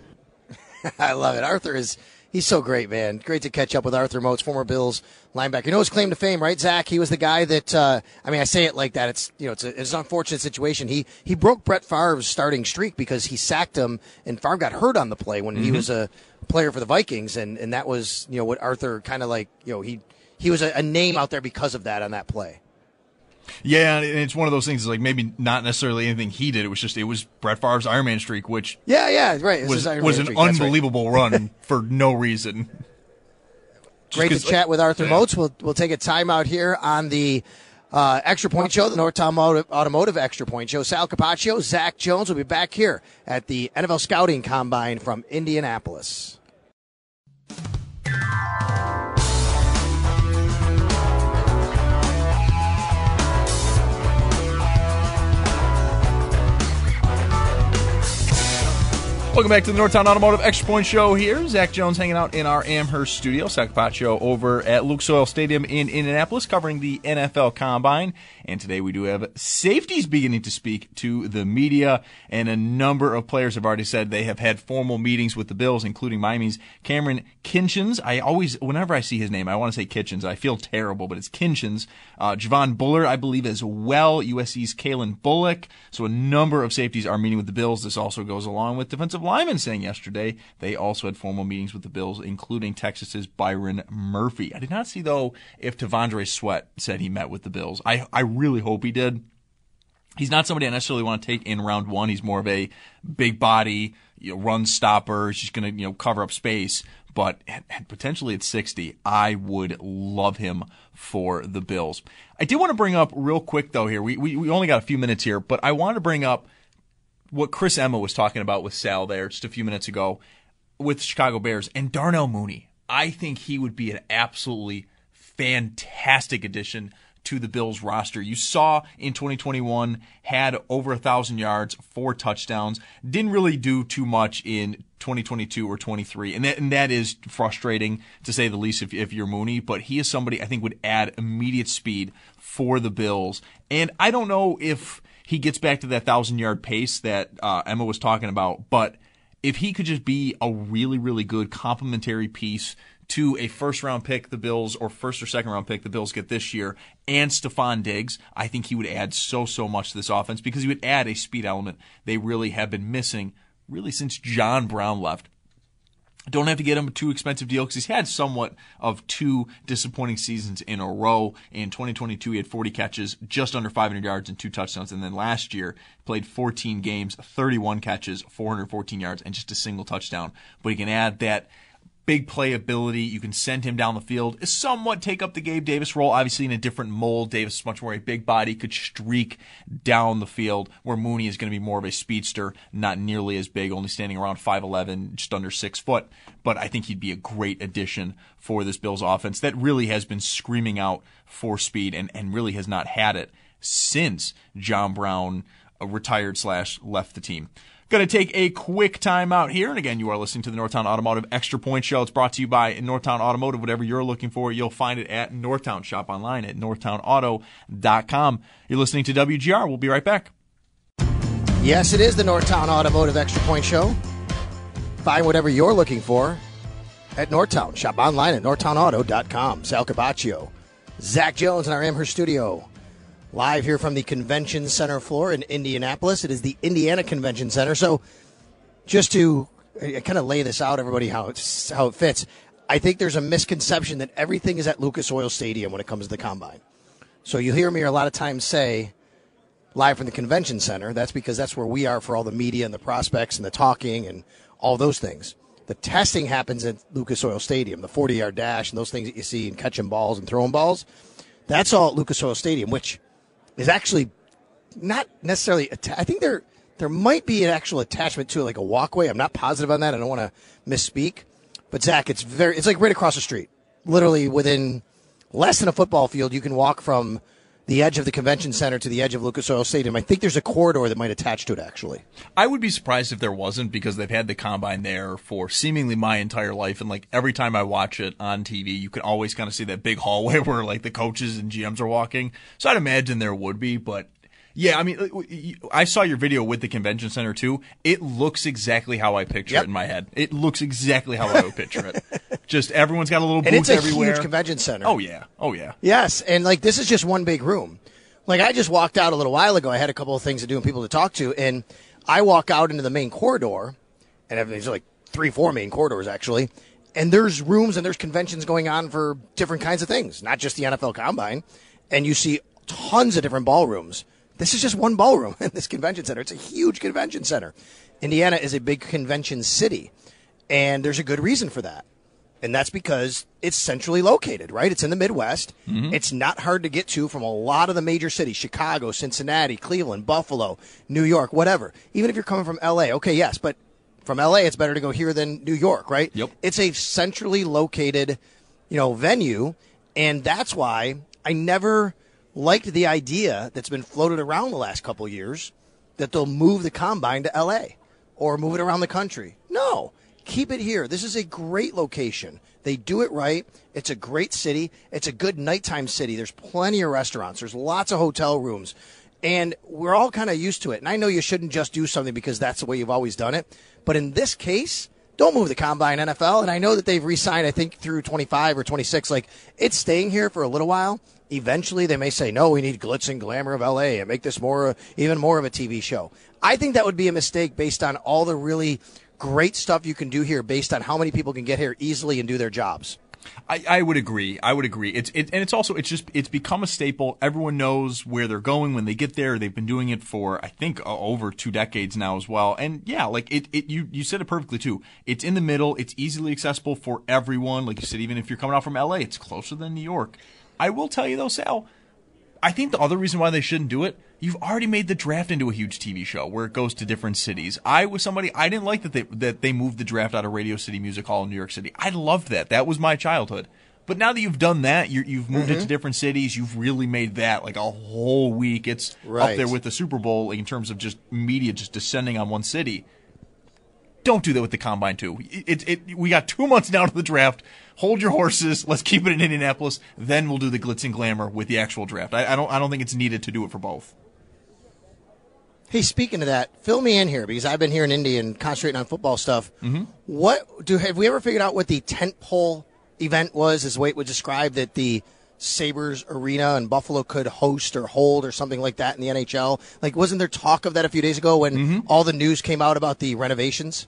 I love it. Arthur is he's so great, man. Great to catch up with Arthur Moats, former Bills linebacker. You know his claim to fame, right, Zach? He was the guy that uh, I mean, I say it like that. It's you know, it's, a, it's an unfortunate situation. He he broke Brett Favre's starting streak because he sacked him, and Favre got hurt on the play when he Mhm. was a player for the Vikings, and and that was you know what Arthur kind of like you know he he was a, a name out there because of that on that play. Yeah, and it's one of those things. Like maybe not necessarily anything he did. It was just it was Brett Favre's Iron Man streak, which Yeah, yeah, right. Was was Man an streak, that's right. unbelievable run for no reason. Great to chat with Arthur yeah. Moats. We'll we'll take a timeout here on the Uh, Extra Point Show, the Northtown Auto- Automotive Extra Point Show. Sal Capaccio, Zach Jones will be back here at the NFL Scouting Combine from Indianapolis. Welcome back to the Northtown Automotive Extra Point Show here. Zach Jones hanging out in our Amherst studio. Zach Capaccio over at Lucas Oil Stadium in Indianapolis covering the NFL Combine. And today we do have safeties beginning to speak to the media. And a number of players have already said they have had formal meetings with the Bills, including Miami's Kamren Kinchens. I always, whenever I see his name, I want to say Kitchens. I feel terrible, but it's Kinchens. Uh, Javon Bullard, I believe, as well. USC's Calen Bullock. So a number of safeties are meeting with the Bills. This also goes along with defensive linemen saying yesterday they also had formal meetings with the Bills, including Texas's Byron Murphy. I did not see though if T'Vondre Sweat said he met with the Bills. I I really hope he did. He's not somebody I necessarily want to take in round one. He's more of a big body, you know, run stopper. He's just going to you know cover up space. But potentially at 60, I would love him for the Bills. I did want to bring up real quick though here. We we, we only got a few minutes here, but I wanted to bring up what Chris Emma was talking about with Sal there just a few minutes ago with the Chicago Bears and Darnell Mooney. I think he would be an absolutely fantastic addition to the Bills roster. You saw in 2021 had over a thousand yards, four touchdowns. Didn't really do too much in 2022 or 23, and that and that is frustrating to say the least if, if you're Mooney. But he is somebody I think would add immediate speed for the Bills, and I don't know if he gets back to that thousand yard pace that uh, Emma was talking about, but if he could just be a really really good complementary piece to a first round pick the Bills or first or second round pick the Bills get this year and Stefon Diggs, I think he would add so so much to this offense because he would add a speed element they really have been missing really since John Brown left. Don't have to get him a too expensive deal because he's had somewhat of two disappointing seasons in a row. In 2022, he had 40 catches, just under 500 yards, and two touchdowns. And then last year, played 14 games, 31 catches, 414 yards, and just a single touchdown. But he can add that big playability. You can send him down the field. Somewhat take up the Gabe Davis role, obviously in a different mold. Davis is much more a big body, could streak down the field, where Mooney is going to be more of a speedster, not nearly as big, only standing around 5'11, just under six foot. But I think he'd be a great addition for this Bills offense that really has been screaming out for speed and, and really has not had it since John Brown retired slash left the team. Going to take a quick time out here. And again, you are listening to the Northtown Automotive Extra Point Show. It's brought to you by Northtown Automotive. Whatever you're looking for, you'll find it at Northtown. Shop online at northtownauto.com. You're listening to WGR. We'll be right back. Yes, it is the Northtown Automotive Extra Point Show. Find whatever you're looking for at Northtown. Shop online at northtownauto.com. Sal Capaccio, Zach Jones in our Amherst studio. Live here from the Convention Center floor in Indianapolis. It is the Indiana Convention Center. So, just to uh, kind of lay this out, everybody, how it's, how it fits. I think there's a misconception that everything is at Lucas Oil Stadium when it comes to the combine. So you hear me a lot of times say, live from the convention center. That's because that's where we are for all the media and the prospects and the talking and all those things. The testing happens at Lucas Oil Stadium, the 40 yard dash and those things that you see and catching balls and throwing balls. That's all at Lucas Oil Stadium, which is actually not necessarily. Atta- I think there there might be an actual attachment to it, like a walkway. I'm not positive on that. I don't want to misspeak, but Zach, it's very. It's like right across the street, literally within less than a football field. You can walk from the edge of the convention center to the edge of Lucas Oil Stadium. I think there's a corridor that might attach to it. Actually, I would be surprised if there wasn't because they've had the combine there for seemingly my entire life, and like every time I watch it on TV, you can always kind of see that big hallway where like the coaches and GMs are walking. So I'd imagine there would be, but yeah, I mean, uh, I saw your video with the convention center too. It looks exactly how I picture Yep. it in my head. It looks exactly how I would picture it. Just everyone's got a little booth and it's a everywhere. huge convention center. Oh yeah, oh yeah. Yes, and like this is just one big room. Like I just walked out a little while ago. I had a couple of things to do and people to talk to, and I walk out into the main corridor, and there's like three, four main corridors actually, and there's rooms and there's conventions going on for different kinds of things, not just the NFL Combine, and you see tons of different ballrooms. This is just one ballroom in this convention center. It's a huge convention center. Indiana is a big convention city, and there's a good reason for that. And that's because it's centrally located, right? It's in the Midwest. Mhm. It's not hard to get to from a lot of the major cities Chicago, Cincinnati, Cleveland, Buffalo, New York, whatever. Even if you're coming from LA, okay, yes, but from LA, it's better to go here than New York, right? Yep. It's a centrally located, you know, venue. And that's why I never liked the idea that's been floated around the last couple years that they'll move the combine to LA or move it around the country. No, keep it here. This is a great location. They do it right. It's a great city. It's a good nighttime city. There's plenty of restaurants. There's lots of hotel rooms. And we're all kind of used to it. And I know you shouldn't just do something because that's the way you've always done it. But in this case, don't move the combine NFL. And I know that they've re signed, I think, through 25 or 26. Like, it's staying here for a little while. Eventually, they may say, no, we need glitz and glamour of LA and make this more, even more of a TV show. I think that would be a mistake based on all the really great stuff you can do here based on how many people can get here easily and do their jobs. I, I would agree. I would agree. It's it, and it's also it's just it's become a staple. Everyone knows where they're going when they get there. They've been doing it for I think uh, over two decades now as well. And yeah, like it, it you you said it perfectly too. It's in the middle. It's easily accessible for everyone. Like you said, even if you're coming out from LA, it's closer than New York. I will tell you though, Sal. I think the other reason why they shouldn't do it, you've already made the draft into a huge TV show where it goes to different cities. I was somebody I didn't like that they that they moved the draft out of Radio City Music Hall in New York City. I loved that. That was my childhood. But now that you've done that, you you've moved it to Mhm. different cities. You've really made that like a whole week. It's Right. up there with the Super Bowl like, in terms of just media just descending on one city. Don't do that with the combine too. It, it, it we got two months now to the draft. Hold your horses. Let's keep it in Indianapolis. Then we'll do the glitz and glamour with the actual draft. I, I don't I don't think it's needed to do it for both. Hey, speaking of that, fill me in here because I've been here in Indy and concentrating on football stuff. Mhm. What do have we ever figured out what the tent pole event was? As the way it would describe that the Sabres arena and Buffalo could host or hold or something like that in the NHL. Like, wasn't there talk of that a few days ago when all the news came out about the renovations?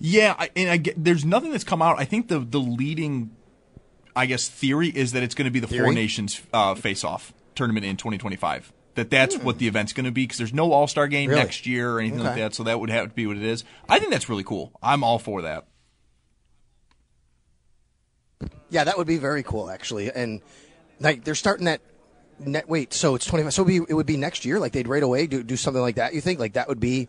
Yeah, I, and I get, there's nothing that's come out. I think the the leading, I guess, theory is that it's going to be the Four Nations uh, face off tournament in 2025. That that's what the event's going to be because there's no All Star game Really? next year or anything like Okay. that. So that would have to be what it is. I think that's really cool. I'm all for that. Yeah, that would be very cool, actually. And like they're starting that. Net, wait, so it's twenty five. So it'd be, it would be next year. Like they'd right away do do something like that. You think like that would be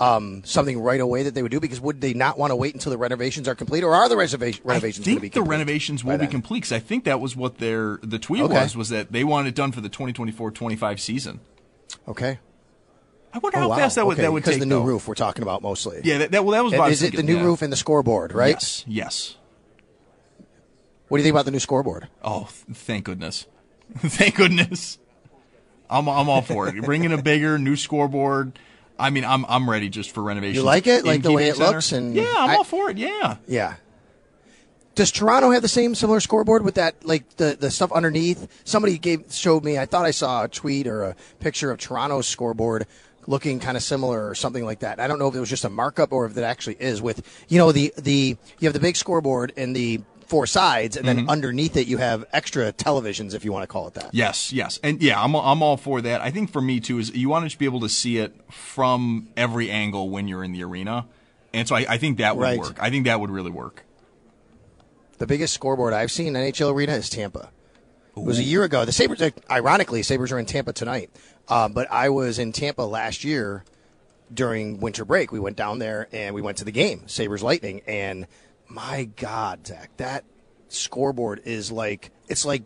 um, something right away that they would do? Because would they not want to wait until the renovations are complete, or are the renovations I think the renovations will be then? complete because I think that was what their the tweet Okay. was was that they wanted it done for the 2024-25 season. Okay. I wonder Oh, how wow. fast that would Okay, that would because take the new though. roof we're talking about mostly. Yeah, that, that well that was what I was Is it the new roof and the scoreboard, right? Yes, yes. What do you think about the new scoreboard? Oh, thank goodness. thank goodness. I'm I'm all for it. You're bringing a bigger new scoreboard. I mean, I'm I'm ready just for renovations. You like it? Like the way it Center. looks and yeah, I'm I- all for it. Yeah. Yeah. Does Toronto have the same similar scoreboard with that, like the, the stuff underneath? Somebody gave showed me. I thought I saw a tweet or a picture of Toronto's scoreboard looking kind of similar or something like that. I don't know if it was just a markup or if it actually is. With you know the the you have the big scoreboard and the four sides, and then Mhm. underneath it you have extra televisions, if you want to call it that. Yes, yes, and yeah, I'm I'm all for that. I think for me too is you want to be able to see it from every angle when you're in the arena, and so I, I think that would Right. work. I think that would really work. The biggest scoreboard I've seen in NHL arena is Tampa. It was a year ago. The Sabres, ironically, Sabres are in Tampa tonight. Um, but I was in Tampa last year during winter break. We went down there and we went to the game, Sabres Lightning. And my God, Zach, that scoreboard is like, it's like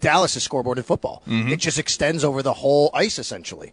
Dallas' scoreboard in football. It just extends over the whole ice, essentially.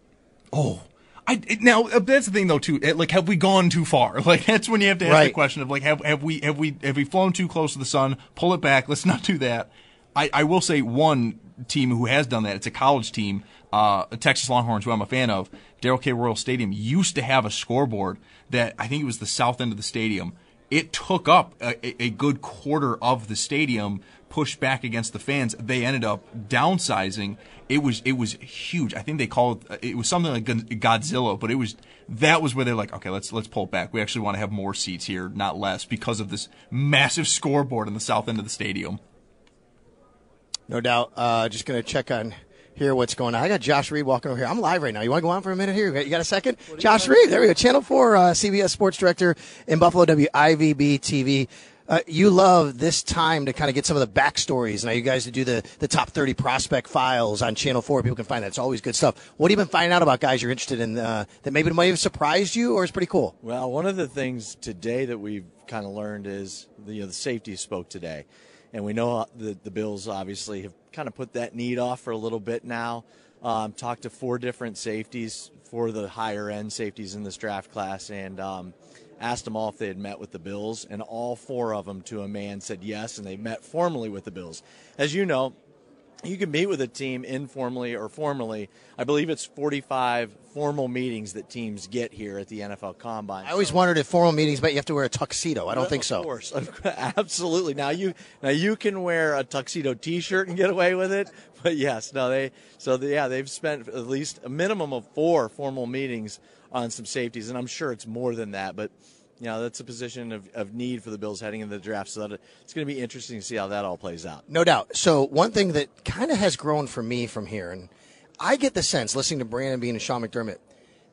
Oh, I now uh, that's the thing though too. It, like, have we gone too far? Like, that's when you have to ask the question of like, have have we have we have we flown too close to the sun? Pull it back. Let's not do that. I, I will say one team who has done that. It's a college team, uh, Texas Longhorns, who I'm a fan of. Darrell K. Royal Stadium used to have a scoreboard that I think it was the south end of the stadium. It took up a, a- good quarter of the stadium, pushed back against the fans. They ended up downsizing. It was it was huge. I think they called it, it was something like Godzilla, but it was that was where they're like, okay, let's let's pull it back. We actually want to have more seats here, not less, because of this massive scoreboard in the south end of the stadium. No doubt. Uh, just going to check on here what's going on. I got Josh Reed walking over here. I'm live right now. You want to go on for a minute here? You got, you got a second? Josh Reed, there we go. Channel 4 uh, CBS Sports Director in Buffalo, WIVB TV. Uh, you love this time to kind of get some of the backstories. Now you guys do the, the top 30 prospect files on Channel 4. People can find that. It's always good stuff. What have you been finding out about guys you're interested in uh, that maybe might have surprised you or is pretty cool? Well, one of the things today that we've kind of learned is the, you know, the safety spoke today. And we know the, the Bills obviously have kind of put that need off for a little bit now. Um, talked to four different safeties, for the higher end safeties in this draft class, and um, – asked them all if they had met with the Bills, and all four of them to a man said yes, and they met formally with the Bills. As you know, you can meet with a team informally or formally. I believe it's 45 formal meetings that teams get here at the NFL Combine. I always wondered if formal meetings meant you have to wear a tuxedo. I don't Well, think so. Of course, absolutely. Now you now you can wear a tuxedo T-shirt and get away with it, but yes, no, they so they, yeah they've spent at least a minimum of four formal meetings on some safeties, and I'm sure it's more than that, but. You know, that's a position of, of need for the Bills heading into the draft, so that it's going to be interesting to see how that all plays out. No doubt. So one thing that kind of has grown for me from here, and I get the sense listening to Brandon Beane and Sean McDermott,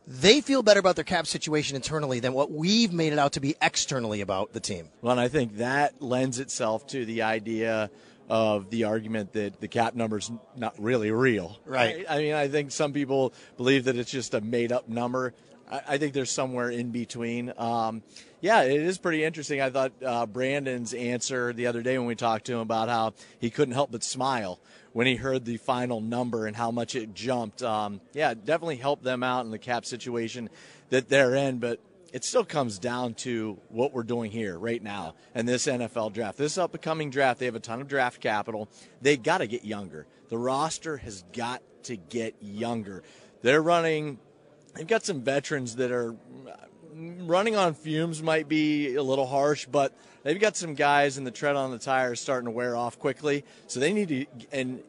they feel better about their cap situation internally than what we've made it out to be externally about the team. Well, and I think that lends itself to the idea of the argument that the cap number's not really real. Right. I mean, I think some people believe that it's just a made up number. I, think there's somewhere in between. Um, yeah, it is pretty interesting. I thought uh, Brandon's answer the other day when we talked to him about how he couldn't help but smile when he heard the final number and how much it jumped. Um, yeah, it definitely helped them out in the cap situation that they're in, but it still comes down to what we're doing here right now and this NFL draft. This upcoming draft, they have a ton of draft capital. They got to get younger. The roster has got to get younger. They're running, they've got some veterans that are running on fumes, might be a little harsh, but they've got some guys in the tread on the tires starting to wear off quickly. So they need to, and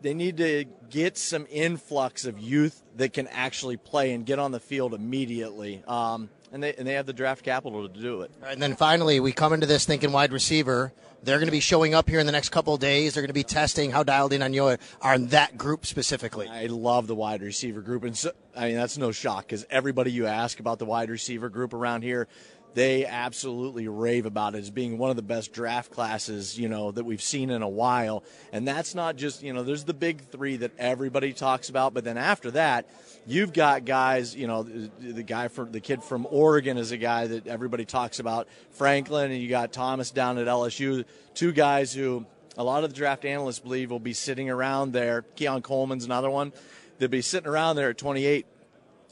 they need to get some influx of youth that can actually play and get on the field immediately. Um, and they and they have the draft capital to do it. And then finally, we come into this thinking wide receiver. They're going to be showing up here in the next couple of days. They're going to be testing how dialed in on you are on that group specifically. I love the wide receiver group, and so, I mean that's no shock because everybody you ask about the wide receiver group around here, they absolutely rave about it as being one of the best draft classes you know that we've seen in a while. And that's not just you know there's the big three that everybody talks about, but then after that, you've got guys you know the, guy from the kid from Oregon is a guy that everybody talks about, Franklin, and you got Thomas down at LSU, two guys who a lot of the draft analysts believe will be sitting around there. Keon Coleman's another one. They'll be sitting around there at 28,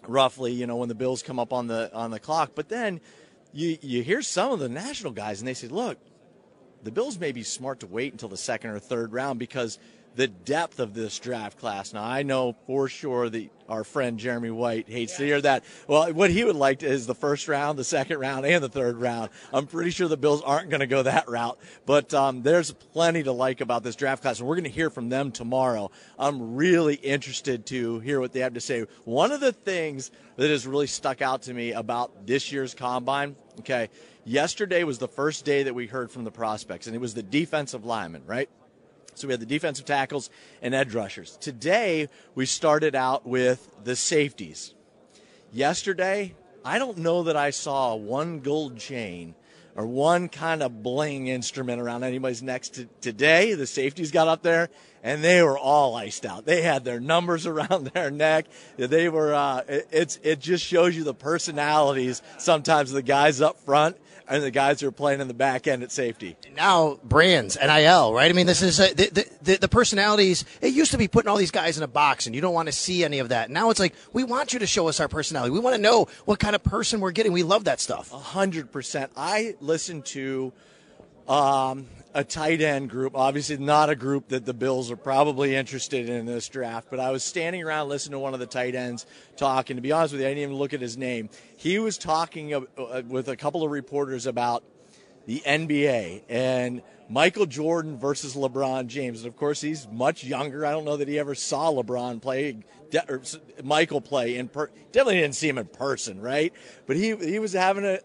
roughly. You know when the Bills come up on the on the clock. But then you you hear some of the national guys, and they say, look, the Bills may be smart to wait until the second or third round because the depth of this draft class. Now, I know for sure that our friend Jeremy White hates to hear that. Well, what he would like is the first round, the second round, and the third round. I'm pretty sure the Bills aren't going to go that route, but um, there's plenty to like about this draft class, and we're going to hear from them tomorrow. I'm really interested to hear what they have to say. One of the things that has really stuck out to me about this year's combine, okay, yesterday was the first day that we heard from the prospects, and it was the defensive linemen, right? So we had the defensive tackles and edge rushers. Today, we started out with the safeties. Yesterday, I don't know that I saw one gold chain or one kind of bling instrument around anybody's neck. To, today, the safeties got up there and they were all iced out. They had their numbers around their neck. They were. Uh, it, it's. It just shows you the personalities sometimes the guys up front and the guys who are playing in the back end at safety. Now brands NIL, right? I mean, this is uh, the, the the personalities. It used to be putting all these guys in a box, and you don't want to see any of that. Now it's like we want you to show us our personality. We want to know what kind of person we're getting. We love that stuff. A hundred percent. I listen to um, a tight end group. Obviously, not a group that the Bills are probably interested in this draft. But I was standing around listening to one of the tight ends talk, and to be honest with you, I didn't even look at his name. He was talking uh, with a couple of reporters about the NBA and Michael Jordan versus LeBron James. And of course, he's much younger. I don't know that he ever saw LeBron play or Michael play in per- definitely didn't see him in person, right? But he he was having a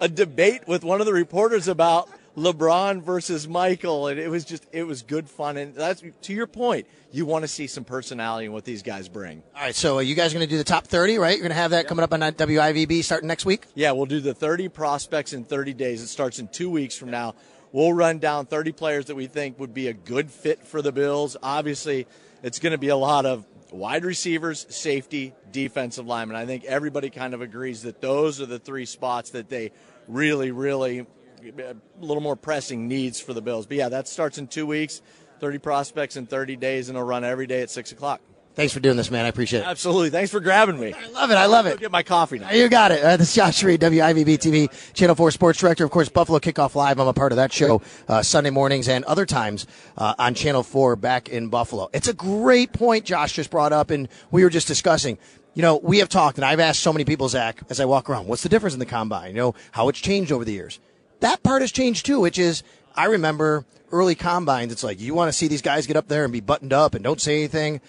a debate with one of the reporters about LeBron versus Michael, and it was just it was good fun. And that's to your point. You want to see some personality in what these guys bring. All right, so are you guys going to do the top 30, right? You're going to have that coming up on WIVB starting next week? Yeah, we'll do the 30 prospects in 30 days. It starts in two weeks from now. We'll run down 30 players that we think would be a good fit for the Bills. Obviously, it's going to be a lot of wide receivers, safety, defensive linemen. I think everybody kind of agrees that those are the three spots that they really, really a little more pressing needs for the Bills. But yeah, that starts in two weeks, 30 prospects in 30 days, and it'll run every day at 6 o'clock. Thanks for doing this, man. I appreciate it. Absolutely. Thanks for grabbing me. I love it. I love it. Get my coffee now. You got it. Uh, this is Josh Reed, WIVB TV, Channel 4 Sports Director. Of course, Buffalo Kickoff Live. I'm a part of that show uh, Sunday mornings and other times uh, on Channel 4 back in Buffalo. It's a great point Josh just brought up, and we were just discussing. You know, we have talked, and I've asked so many people, Zach, as I walk around, what's the difference in the combine? You know, how it's changed over the years. That part has changed too, which is, I remember early combines, it's like, you want to see these guys get up there and be buttoned up and don't say anything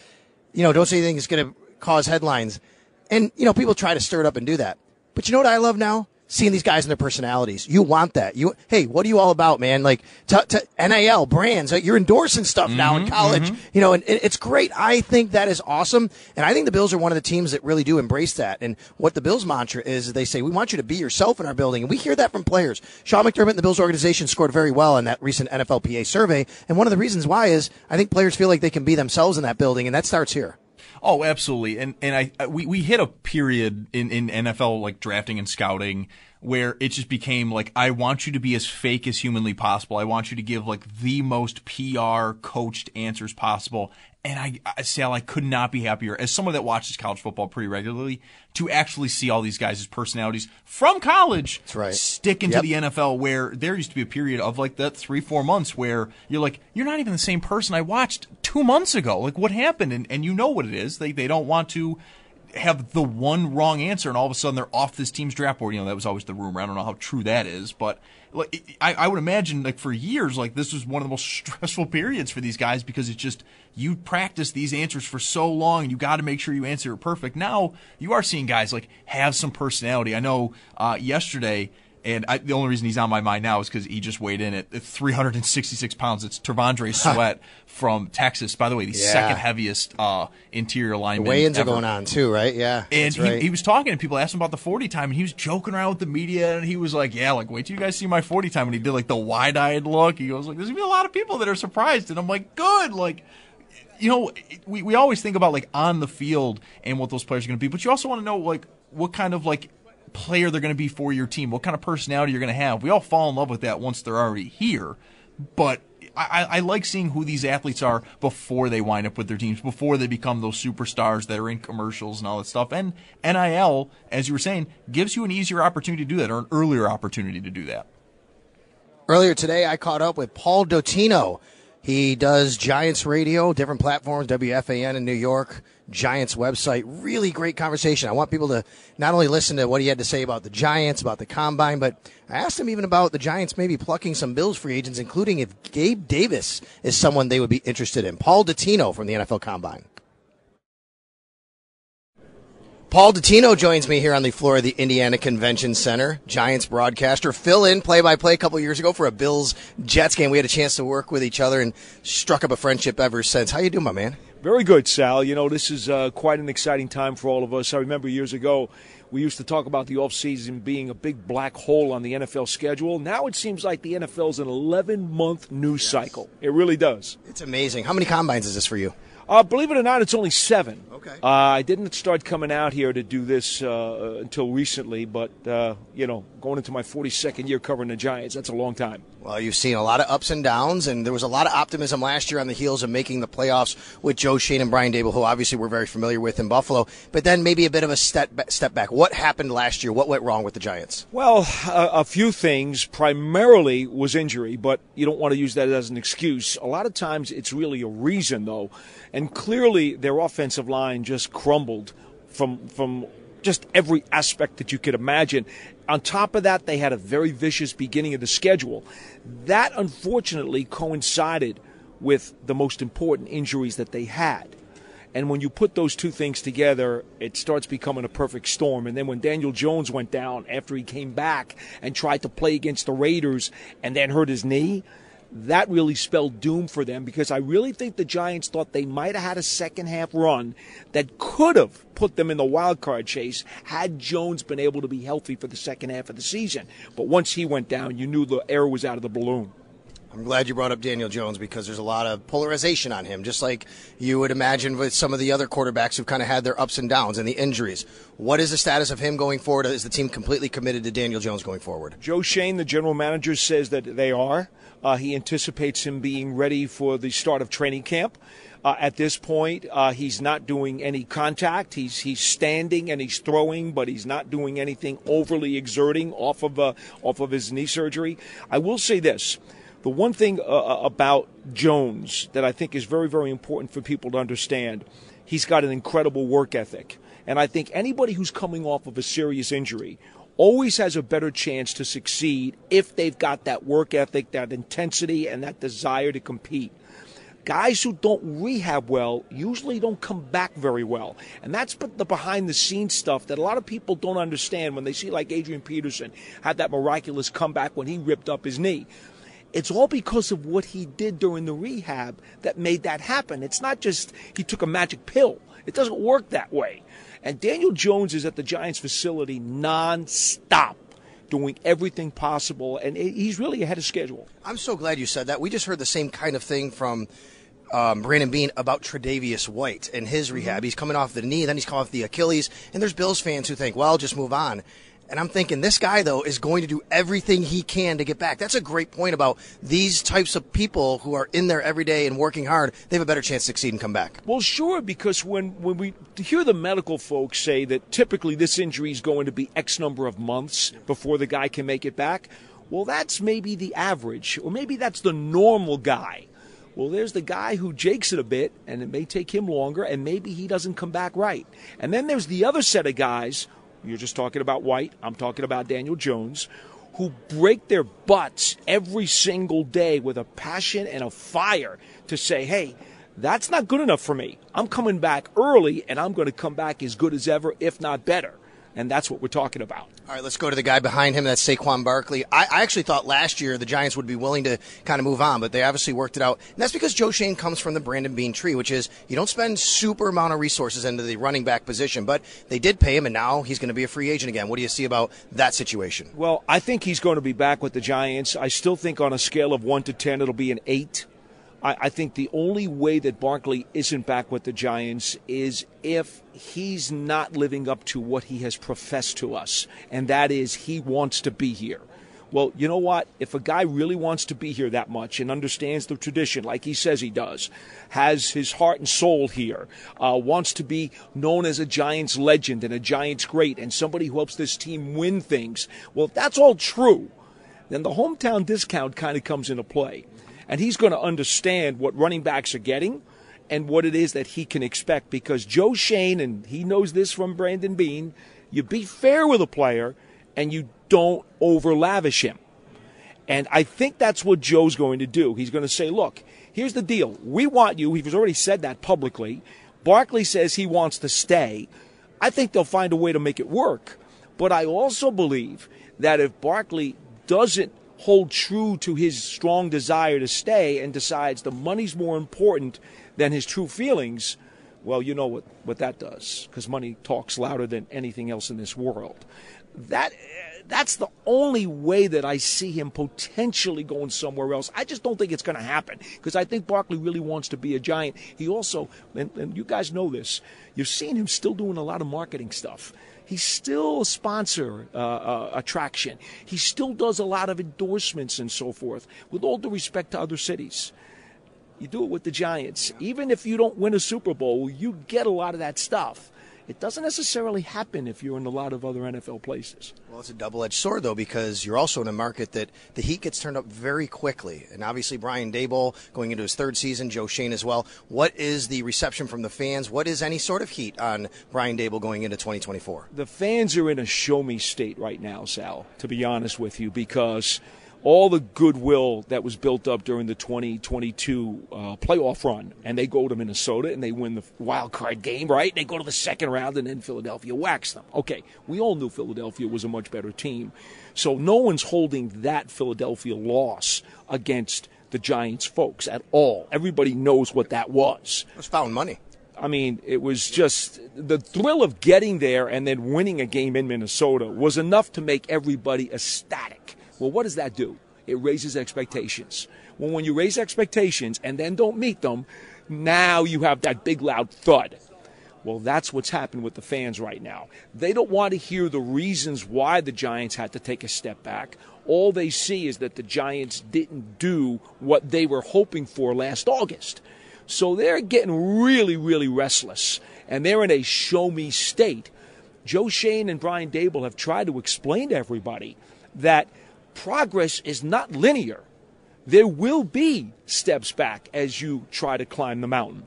you know, don't say anything that's going to cause headlines. And, you know, people try to stir it up and do that. But you know what I love now? Seeing these guys and their personalities. You want that. You, hey, what are you all about, man? Like, t- t- NIL, brands, you're endorsing stuff now in Mhm, college, mhm. you know, and it- it's great. I think that is awesome. And I think the Bills are one of the teams that really do embrace that. And what the Bills mantra is, they say, we want you to be yourself in our building. And we hear that from players. Sean McDermott and the Bills organization scored very well in that recent NFLPA survey. And one of the reasons why is I think players feel like they can be themselves in that building. And that starts here. Oh, absolutely. And and I, we we hit a period in in NFL like drafting and scouting where it just became like I want you to be as fake as humanly possible. I want you to give like the most PR coached answers possible. And I, I Sal, I could not be happier as someone that watches college football pretty regularly to actually see all these guys' personalities from college right. stick into Yep. the NFL where there used to be a period of like that three, four months where you're like, you're not even the same person I watched two months ago. Like what happened? And, and you know what it is. They, they don't want to have the one wrong answer and all of a sudden they're off this team's draft board. You know, that was always the rumor. I don't know how true that is, but like, I, I would imagine like for years, like this was one of the most stressful periods for these guys because it's just, you practice these answers for so long and you got to make sure you answer it perfect. Now you are seeing guys like have some personality. I know, uh, yesterday, and I, the only reason he's on my mind now is because he just weighed in at 366 pounds. It's T'Vondre Sweat from Texas. By the way, the Yeah. second heaviest uh, interior The lineman. weigh-ins are going on too, right? Yeah. And he, right. he was talking to people, asked him about the 40 time, and he was joking around with the media, and he was like, yeah, like, wait till you guys see my 40 time. And he did like the wide-eyed look. He goes like, there's going to be a lot of people that are surprised. And I'm like, good. Like, you know, we, we always think about like on the field and what those players are going to be, but you also want to know like what kind of like player they're going to be for your team, what kind of personality you're going to have. We all fall in love with that once they're already here, but I, I like seeing who these athletes are before they wind up with their teams, before they become those superstars that are in commercials and all that stuff. And NIL, as you were saying, gives you an easier opportunity to do that or an earlier opportunity to do that. Earlier today, I caught up with Paul Dottino. He does Giants Radio, different platforms, WFAN in New York, Giants website. Really great conversation. I want people to not only listen to what he had to say about the Giants, about the combine, but I asked him even about the Giants maybe plucking some Bills free agents, including if Gabe Davis is someone they would be interested in. Paul Dottino from the NFL Combine. Paul Dottino joins me here on the floor of the Indiana Convention Center. Giants broadcaster, fill in play by play a couple years ago for a Bills Jets game. We had a chance to work with each other and struck up a friendship ever since. How you doing, my man? Very good, Sal. You know, this is uh, quite an exciting time for all of us. I remember years ago, we used to talk about the offseason being a big black hole on the NFL schedule. Now it seems like the NFL is an 11 month news cycle. It really does. It's amazing. How many combines is this for you? Uh, believe it or not, it's only seven. Okay. Uh, I didn't start coming out here to do this uh, until recently, but, uh, you know, going into my 42nd year covering the Giants, that's a long time. Well, you've seen a lot of ups and downs, and there was a lot of optimism last year on the heels of making the playoffs with Joe Schoen and Brian Daboll, who obviously we're very familiar with in Buffalo. But then maybe a bit of a step step back. What happened last year? What went wrong with the Giants? Well, a, a few things. Primarily was injury, but you don't want to use that as an excuse. A lot of times it's really a reason, though. And clearly their offensive line just crumbled from from just every aspect that you could imagine. On top of that, they had a very vicious beginning of the schedule. That unfortunately coincided with the most important injuries that they had. And when you put those two things together, it starts becoming a perfect storm. And then when Daniel Jones went down after he came back and tried to play against the Raiders and then hurt his knee, that really spelled doom for them because I really think the Giants thought they might have had a second half run that could have put them in the wild card chase had Jones been able to be healthy for the second half of the season. But once he went down, you knew the air was out of the balloon. I'm glad you brought up Daniel Jones because there's a lot of polarization on him, just like you would imagine with some of the other quarterbacks who've kind of had their ups and downs and the injuries. What is the status of him going forward? Is the team completely committed to Daniel Jones going forward? Joe Schoen, the general manager, says that they are. Uh, he anticipates him being ready for the start of training camp. Uh, at this point, uh, he's not doing any contact. He's he's standing and he's throwing, but he's not doing anything overly exerting off of uh, off of his knee surgery. I will say this: the one thing uh, uh, about Jones that I think is very very important for people to understand, he's got an incredible work ethic, and I think anybody who's coming off of a serious injury always has a better chance to succeed if they've got that work ethic, that intensity, and that desire to compete. Guys who don't rehab well usually don't come back very well. And that's the behind the scenes stuff that a lot of people don't understand when they see, like Adrian Peterson had that miraculous comeback when he ripped up his knee. It's all because of what he did during the rehab that made that happen. It's not just he took a magic pill, it doesn't work that way. And Daniel Jones is at the Giants facility nonstop doing everything possible, and he's really ahead of schedule. I'm so glad you said that. We just heard the same kind of thing from um, Brandon Beane about Tre'Davious White and his rehab. Mm-hmm. He's coming off the knee, then he's coming off the Achilles, and there's Bills fans who think, well, just move on. And I'm thinking this guy though is going to do everything he can to get back. That's a great point about these types of people who are in there every day and working hard. They have a better chance to succeed and come back. Well, sure, because when when we hear the medical folks say that typically this injury is going to be X number of months before the guy can make it back, well, that's maybe the average, or maybe that's the normal guy. Well, there's the guy who jakes it a bit, and it may take him longer, and maybe he doesn't come back right. And then there's the other set of guys you're just talking about White. I'm talking about Daniel Jones, who break their butts every single day with a passion and a fire to say, hey, that's not good enough for me. I'm coming back early and I'm going to come back as good as ever, if not better and that's what we're talking about. All right, let's go to the guy behind him. That's Saquon Barkley. I, I, actually thought last year the Giants would be willing to kind of move on, but they obviously worked it out. And that's because Joe Schoen comes from the Brandon Beane tree, which is you don't spend super amount of resources into the running back position, but they did pay him, and now he's going to be a free agent again. What do you see about that situation? Well, I think he's going to be back with the Giants. I still think on a scale of one to ten, it'll be an eight. I, I think the only way that Barkley isn't back with the Giants is if he's not living up to what he has professed to us, and that is he wants to be here. Well, you know what? If a guy really wants to be here that much and understands the tradition like he says he does, has his heart and soul here, uh, wants to be known as a Giants legend and a Giants great and somebody who helps this team win things, well, if that's all true, then the hometown discount kind of comes into play and he's going to understand what running backs are getting and what it is that he can expect because Joe Schoen, and he knows this from Brandon Beane, you be fair with a player and you don't over lavish him. And I think that's what Joe's going to do. He's going to say, look, here's the deal. We want you. He's already said that publicly. Barkley says he wants to stay. I think they'll find a way to make it work. But I also believe that if Barkley doesn't hold true to his strong desire to stay and decides the money's more important than his true feelings, well, you know what, what that does, because money talks louder than anything else in this world. That that's the only way that I see him potentially going somewhere else. I just don't think it's going to happen because I think Barkley really wants to be a giant. He also, and, and you guys know this, you've seen him still doing a lot of marketing stuff. He's still a sponsor uh, uh, attraction. He still does a lot of endorsements and so forth, with all due respect to other cities. You do it with the Giants. Even if you don't win a Super Bowl, you get a lot of that stuff. It doesn't necessarily happen if you're in a lot of other NFL places. Well, it's a double edged sword, though, because you're also in a market that the heat gets turned up very quickly. And obviously, Brian Daboll going into his third season, Joe Schoen as well. What is the reception from the fans? What is any sort of heat on Brian Daboll going into 2024? The fans are in a show me state right now, Sal, to be honest with you, because all the goodwill that was built up during the 2022 uh, playoff run, and they go to Minnesota and they win the wild card game, right? They go to the second round, and then Philadelphia whacks them. Okay, we all knew Philadelphia was a much better team, so no one's holding that Philadelphia loss against the Giants folks at all. Everybody knows what that was. It was found money. I mean, it was just the thrill of getting there and then winning a game in Minnesota was enough to make everybody ecstatic. Well, what does that do? It raises expectations. Well, when you raise expectations and then don't meet them, now you have that big loud thud. Well, that's what's happened with the fans right now. They don't want to hear the reasons why the Giants had to take a step back. All they see is that the Giants didn't do what they were hoping for last August. So they're getting really, really restless, and they're in a show me state. Joe Schoen and Brian Daboll have tried to explain to everybody that progress is not linear. There will be steps back as you try to climb the mountain.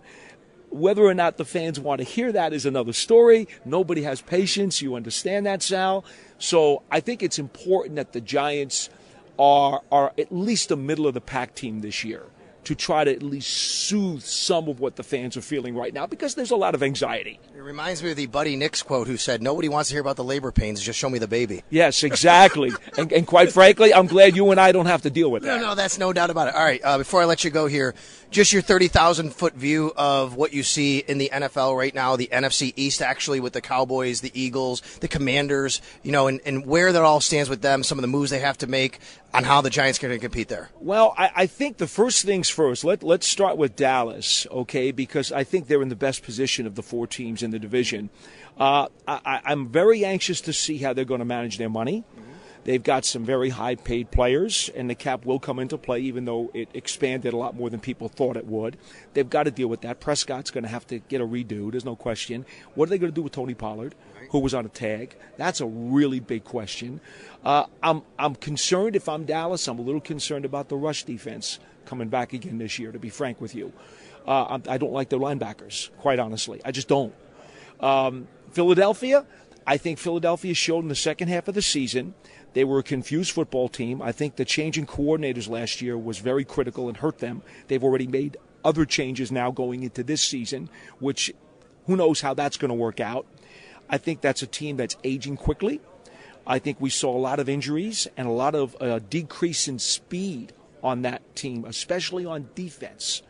Whether or not the fans want to hear that is another story. Nobody has patience. You understand that, Sal. So I think it's important that the Giants are are at least a middle of the pack team this year to try to at least soothe some of what the fans are feeling right now because there's a lot of anxiety. It reminds me of the Buddy Nix quote who said, Nobody wants to hear about the labor pains, just show me the baby. Yes, exactly. and, and, quite frankly, I'm glad you and I don't have to deal with that. No, no, that's no doubt about it. All right, uh, before I let you go here, just your 30,000 foot view of what you see in the NFL right now, the NFC East actually with the Cowboys, the Eagles, the Commanders, you know, and, and where that all stands with them, some of the moves they have to make on how the Giants to compete there. Well, I, I think the first things first. Let, let's start with Dallas, okay, because I think they're in the best position of the four teams in the division. Uh, I, I'm very anxious to see how they're going to manage their money. They've got some very high paid players, and the cap will come into play, even though it expanded a lot more than people thought it would. They've got to deal with that. Prescott's going to have to get a redo, there's no question. What are they going to do with Tony Pollard, who was on a tag? That's a really big question. Uh, I'm, I'm concerned if I'm Dallas, I'm a little concerned about the rush defense coming back again this year, to be frank with you. Uh, I don't like their linebackers, quite honestly. I just don't. Um, Philadelphia, I think Philadelphia showed in the second half of the season they were a confused football team. I think the change in coordinators last year was very critical and hurt them. They've already made other changes now going into this season, which who knows how that's going to work out. I think that's a team that's aging quickly. I think we saw a lot of injuries and a lot of uh, decrease in speed on that team, especially on defense.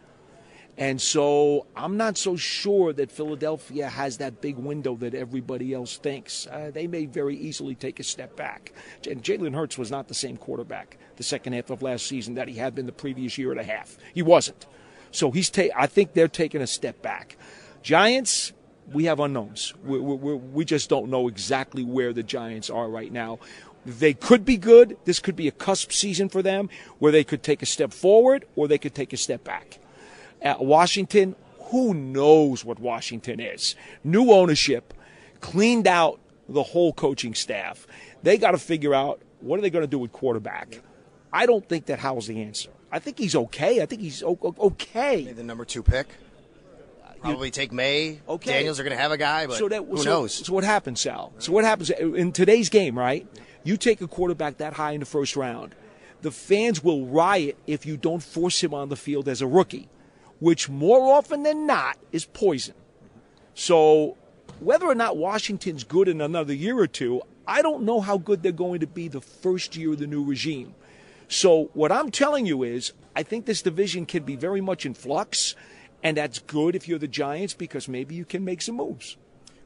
And so I'm not so sure that Philadelphia has that big window that everybody else thinks. Uh, they may very easily take a step back. And Jalen Hurts was not the same quarterback the second half of last season that he had been the previous year and a half. He wasn't. So he's ta- I think they're taking a step back. Giants, we have unknowns. We, we, we just don't know exactly where the Giants are right now. They could be good. This could be a cusp season for them where they could take a step forward or they could take a step back. At Washington, who knows what Washington is? New ownership, cleaned out the whole coaching staff. They got to figure out what are they going to do with quarterback. I don't think that Howell's the answer. I think he's okay. I think he's okay. Maybe the number two pick. Probably take Maye. Okay. Daniels are going to have a guy, but so that, who so, knows? So what happens, Sal? So what happens in today's game, right? You take a quarterback that high in the first round. The fans will riot if you don't force him on the field as a rookie which more often than not is poison. So, whether or not Washington's good in another year or two, I don't know how good they're going to be the first year of the new regime. So, what I'm telling you is, I think this division can be very much in flux, and that's good if you're the Giants because maybe you can make some moves.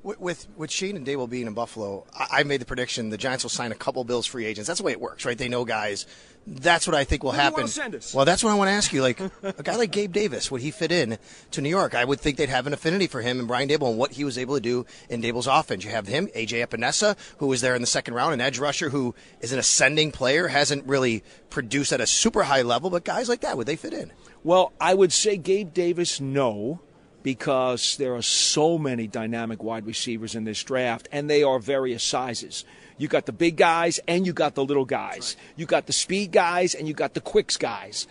With with, with Schoen and Daboll being in Buffalo, I, I made the prediction the Giants will sign a couple Bills free agents. That's the way it works, right? They know guys that's what I think will Who happen. Do well, that's what I want to ask you. Like a guy like Gabe Davis, would he fit in to New York? I would think they'd have an affinity for him and Brian Daboll and what he was able to do in Daboll's offense. You have him, AJ Epenesa, who was there in the second round, an edge rusher who is an ascending player, hasn't really produced at a super high level, but guys like that, would they fit in? Well, I would say Gabe Davis, no because there are so many dynamic wide receivers in this draft, and they are various sizes. You got the big guys and you got the little guys. You got the speed guys and you got the quicks guys.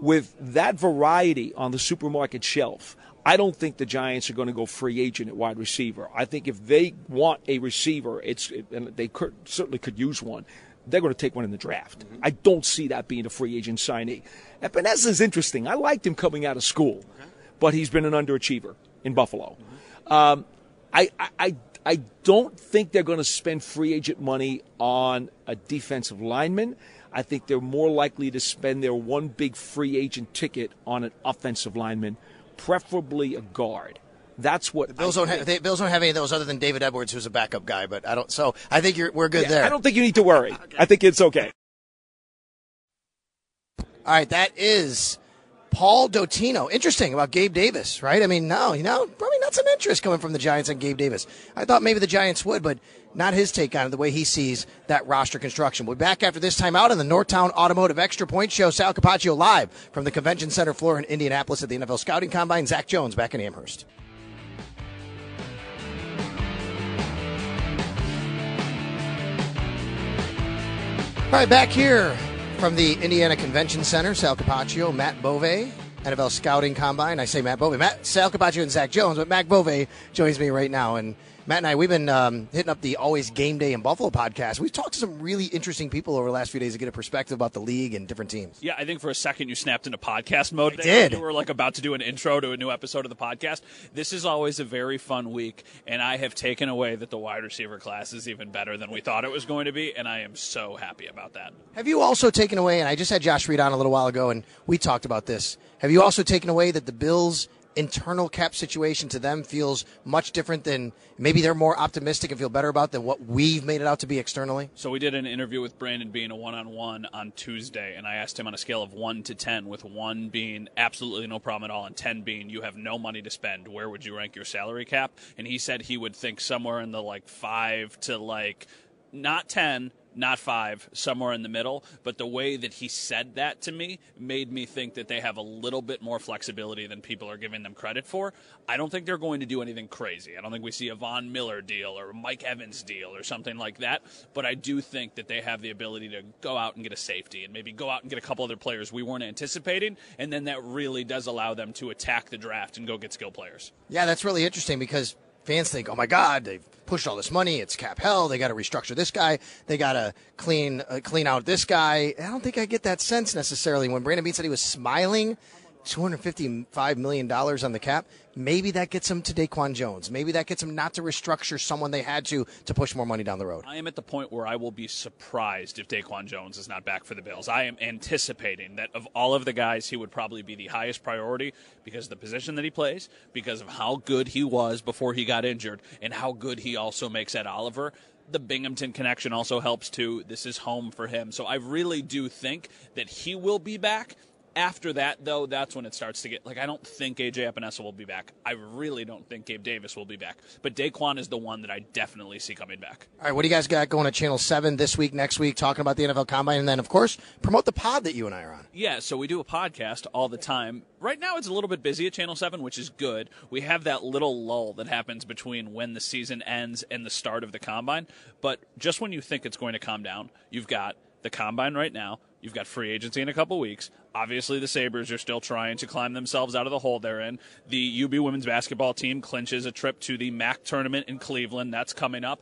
With that variety on the supermarket shelf, I don't think the Giants are going to go free agent at wide receiver. I think if they want a receiver, it's and they could, certainly could use one. they're going to take one in the draft. Mm-hmm. I don't see that being a free agent signee. Epenesa is interesting. I liked him coming out of school, but he's been an underachiever in Buffalo. Um, I, I, I, don't think they're going to spend free agent money on a defensive lineman. I think they're more likely to spend their one big free agent ticket on an offensive lineman, preferably a guard. That's what The Bills I don't think. have they, Bills don't have any of those other than David Edwards, who's a backup guy. But I don't. So I think you're we're good Yeah, there. I don't think you need to worry. I think it's okay. All right, that is Paul Dottino. Interesting about Gabe Davis, right? I mean, no, you know, probably not some interest coming from the Giants on Gabe Davis. I thought maybe the Giants would, but not his take on it, the way he sees that roster construction. We'll be back after this time out on the Northtown Automotive Extra Point Show. Sal Capaccio live from the Convention Center floor in Indianapolis at the NFL Scouting Combine. Zach Jones back in Amherst. All right, back here from the Indiana Convention Center, Sal Capaccio, Matt Bove, NFL Scouting Combine. I say Matt Bove, Matt Sal Capaccio and Zach Jones, but Matt Bove joins me right now. And Matt and I, we've been um, hitting up the Always Game Day in Buffalo podcast. We've talked to some really interesting people over the last few days to get a perspective about the league and different teams. Yeah, I think for a second you snapped into podcast mode. I there. did. You were like about to do an intro to a new episode of the podcast. This is always a very fun week, and I have taken away that the wide receiver class is even better than we thought it was going to be, and I am so happy about that. Have you also taken away, and I just had Josh Reed on a little while ago, and we talked about this. Have you also taken away that the Bills' internal cap situation to them feels much different than maybe they're more optimistic and feel better about than what we've made it out to be externally? So we did an interview with Brandon Beane a one-on-one on Tuesday, and I asked him on a scale of one to ten, with one being absolutely no problem at all, and ten being you have no money to spend. Where would you rank your salary cap? And he said he would think somewhere in the like five to like not ten, not five, somewhere in the middle. But the way that he said that to me made me think that they have a little bit more flexibility than people are giving them credit for. I don't think they're going to do anything crazy. I don't think we see a Von Miller deal or a Mike Evans deal or something like that. But I do think that they have the ability to go out and get a safety and maybe go out and get a couple other players we weren't anticipating. And then that really does allow them to attack the draft and go get skill players. Yeah, that's really interesting because fans think, oh my God, they've pushed all this money. It's cap hell. They got to restructure this guy. They got to clean uh, clean out this guy. I don't think I get that sense necessarily. When Brandon Beane said he was smiling, two hundred fifty five million dollars on the cap. Maybe that gets him to Daquan Jones. Maybe that gets him not to restructure someone they had to to push more money down the road. I am at the point where I will be surprised if Daquan Jones is not back for the Bills. I am anticipating that of all of the guys, he would probably be the highest priority because of the position that he plays, because of how good he was before he got injured, and how good he also makes Ed Oliver. The Binghamton connection also helps too. This is home for him. So I really do think that he will be back. After that, though, that's when it starts to get like I don't think AJ Epenesa will be back. I really don't think Gabe Davis will be back. But Daquan is the one that I definitely see coming back. All right, what do you guys got going at Channel Seven this week, next week, talking about the NFL Combine, and then of course promote the pod that you and I are on. Yeah, so we do a podcast all the time. Right now, it's a little bit busy at Channel 7, which is good. We have that little lull that happens between when the season ends and the start of the combine. But just when you think it's going to calm down, you've got the combine right now. You've got free agency in a couple weeks. Obviously, the Sabres are still trying to climb themselves out of the hole they're in. The UB women's basketball team clinches a trip to the MAC tournament in Cleveland. That's coming up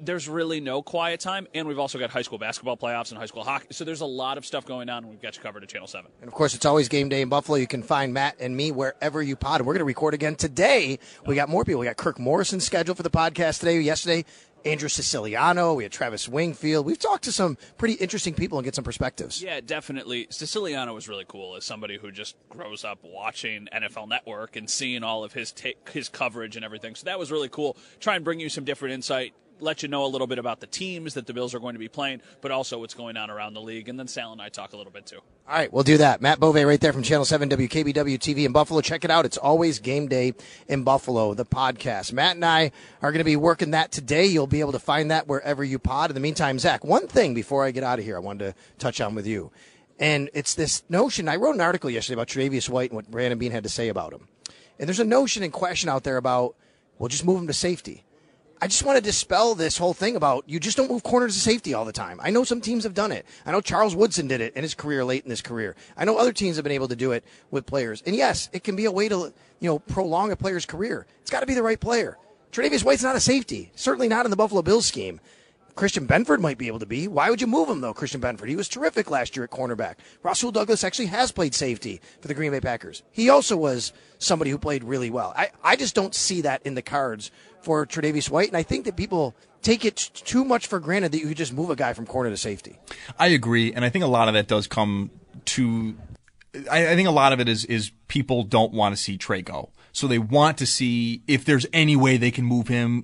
there's really no quiet time, and we've also got high school basketball playoffs and high school hockey. So there's a lot of stuff going on, and we've got you covered at Channel 7. And of course, it's always game day in Buffalo. You can find Matt and me wherever you pod. We're going to record again today. We got more people. We got Kirk Morrison scheduled for the podcast today. Yesterday, Andrew Siciliano. We had Travis Wingfield. We've talked to some pretty interesting people and get some perspectives. Yeah, definitely. Siciliano was really cool as somebody who just grows up watching NFL Network and seeing all of his his coverage and everything. So that was really cool. Try and bring you some different insight. Let you know a little bit about the teams that the Bills are going to be playing, but also what's going on around the league. And then Sal and I talk a little bit too. All right, we'll do that. Matt Bove right there from Channel 7 WKBW TV in Buffalo. Check it out. It's always game day in Buffalo, the podcast. Matt and I are going to be working that today. You'll be able to find that wherever you pod. In the meantime, Zach, one thing before I get out of here, I wanted to touch on with you. And it's this notion. I wrote an article yesterday about Tre'Davious White and what Brandon Beane had to say about him. And there's a notion and question out there about, well, just move him to safety. I just want to dispel this whole thing about you just don't move corners to safety all the time. I know some teams have done it. I know Charles Woodson did it in his career late in his career. I know other teams have been able to do it with players. And yes, it can be a way to, you know, prolong a player's career. It's got to be the right player. Tre'Davious White's not a safety. Certainly not in the Buffalo Bills scheme. Christian Benford might be able to be. Why would you move him though, Christian Benford? He was terrific last year at cornerback. Rasul Douglas actually has played safety for the Green Bay Packers. He also was somebody who played really well. I, I just don't see that in the cards for Tre'Davious White, and I think that people take it too much for granted that you could just move a guy from corner to safety. I agree, and I think a lot of that does come to. I, I think a lot of it is is people don't want to see Trey go. So they want to see if there's any way they can move him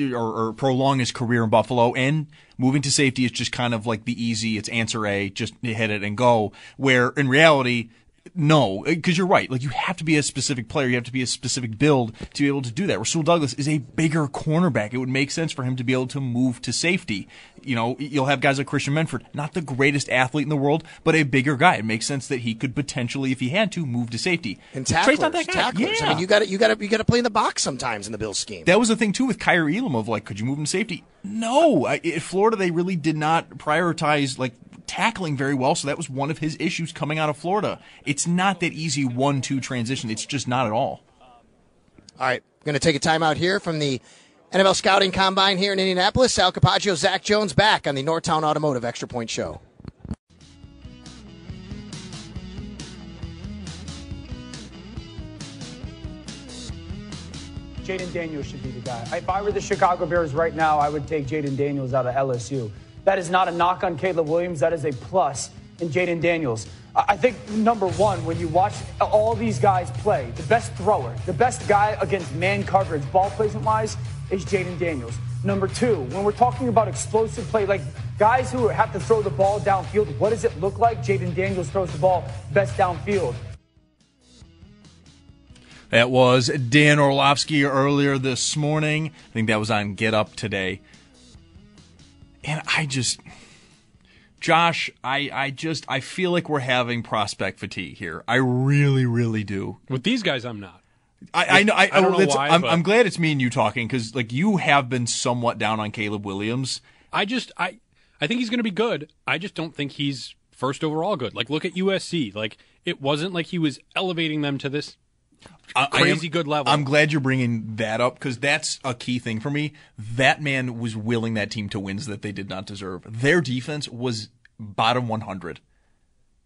or, or, prolong his career in Buffalo. And moving to safety is just kind of like the easy, it's answer A, just hit it and go. Where in reality, no, uh, because you're right. Like you have to be a specific player, you have to be a specific build to be able to do that. Rasul Douglas is a bigger cornerback. It would make sense for him to be able to move to safety. You know, you'll have guys like Christian Benford, not the greatest athlete in the world, but a bigger guy. It makes sense that he could potentially, if he had to, move to safety. And tacklers, Trey's not that guy. tacklers. Yeah. I mean, you got to you got to you got to play in the box sometimes in the Bills scheme. That was the thing too with Kaiir Elam of like, could you move him to safety? No, I, in Florida they really did not prioritize like tackling very well, so that was one of his issues coming out of Florida. It's not that easy one-two transition. It's just not at all. All right, going to take a timeout here from the NFL Scouting Combine here in Indianapolis. Sal Capaccio, Zach Jones back on the Northtown Automotive Extra Point Show. Jayden Daniels should be the guy. If I were the Chicago Bears right now, I would take Jayden Daniels out of LSU. That is not a knock on Caleb Williams. That is a plus in Jayden Daniels. I think, number one, when you watch all these guys play, the best thrower, the best guy against man coverage, ball placement wise, is Jayden Daniels. Number two, when we're talking about explosive play, like guys who have to throw the ball downfield, what does it look like? Jayden Daniels throws the ball best downfield. That was Dan Orlovsky earlier this morning. I think that was on Get Up today. And I just, Josh, I, I just, I feel like we're having prospect fatigue here. I really, really do. With these guys, I'm not. I, I know. I, I don't know why, I'm, I'm glad it's me and you talking because, like, you have been somewhat down on Caleb Williams. I just I I think he's going to be good. I just don't think he's first overall good. Like look at USC. Like it wasn't like he was elevating them to this I- I am- crazy good level. I'm glad you're bringing that up because that's a key thing for me. That man was willing that team to wins that they did not deserve. Their defense was bottom 100.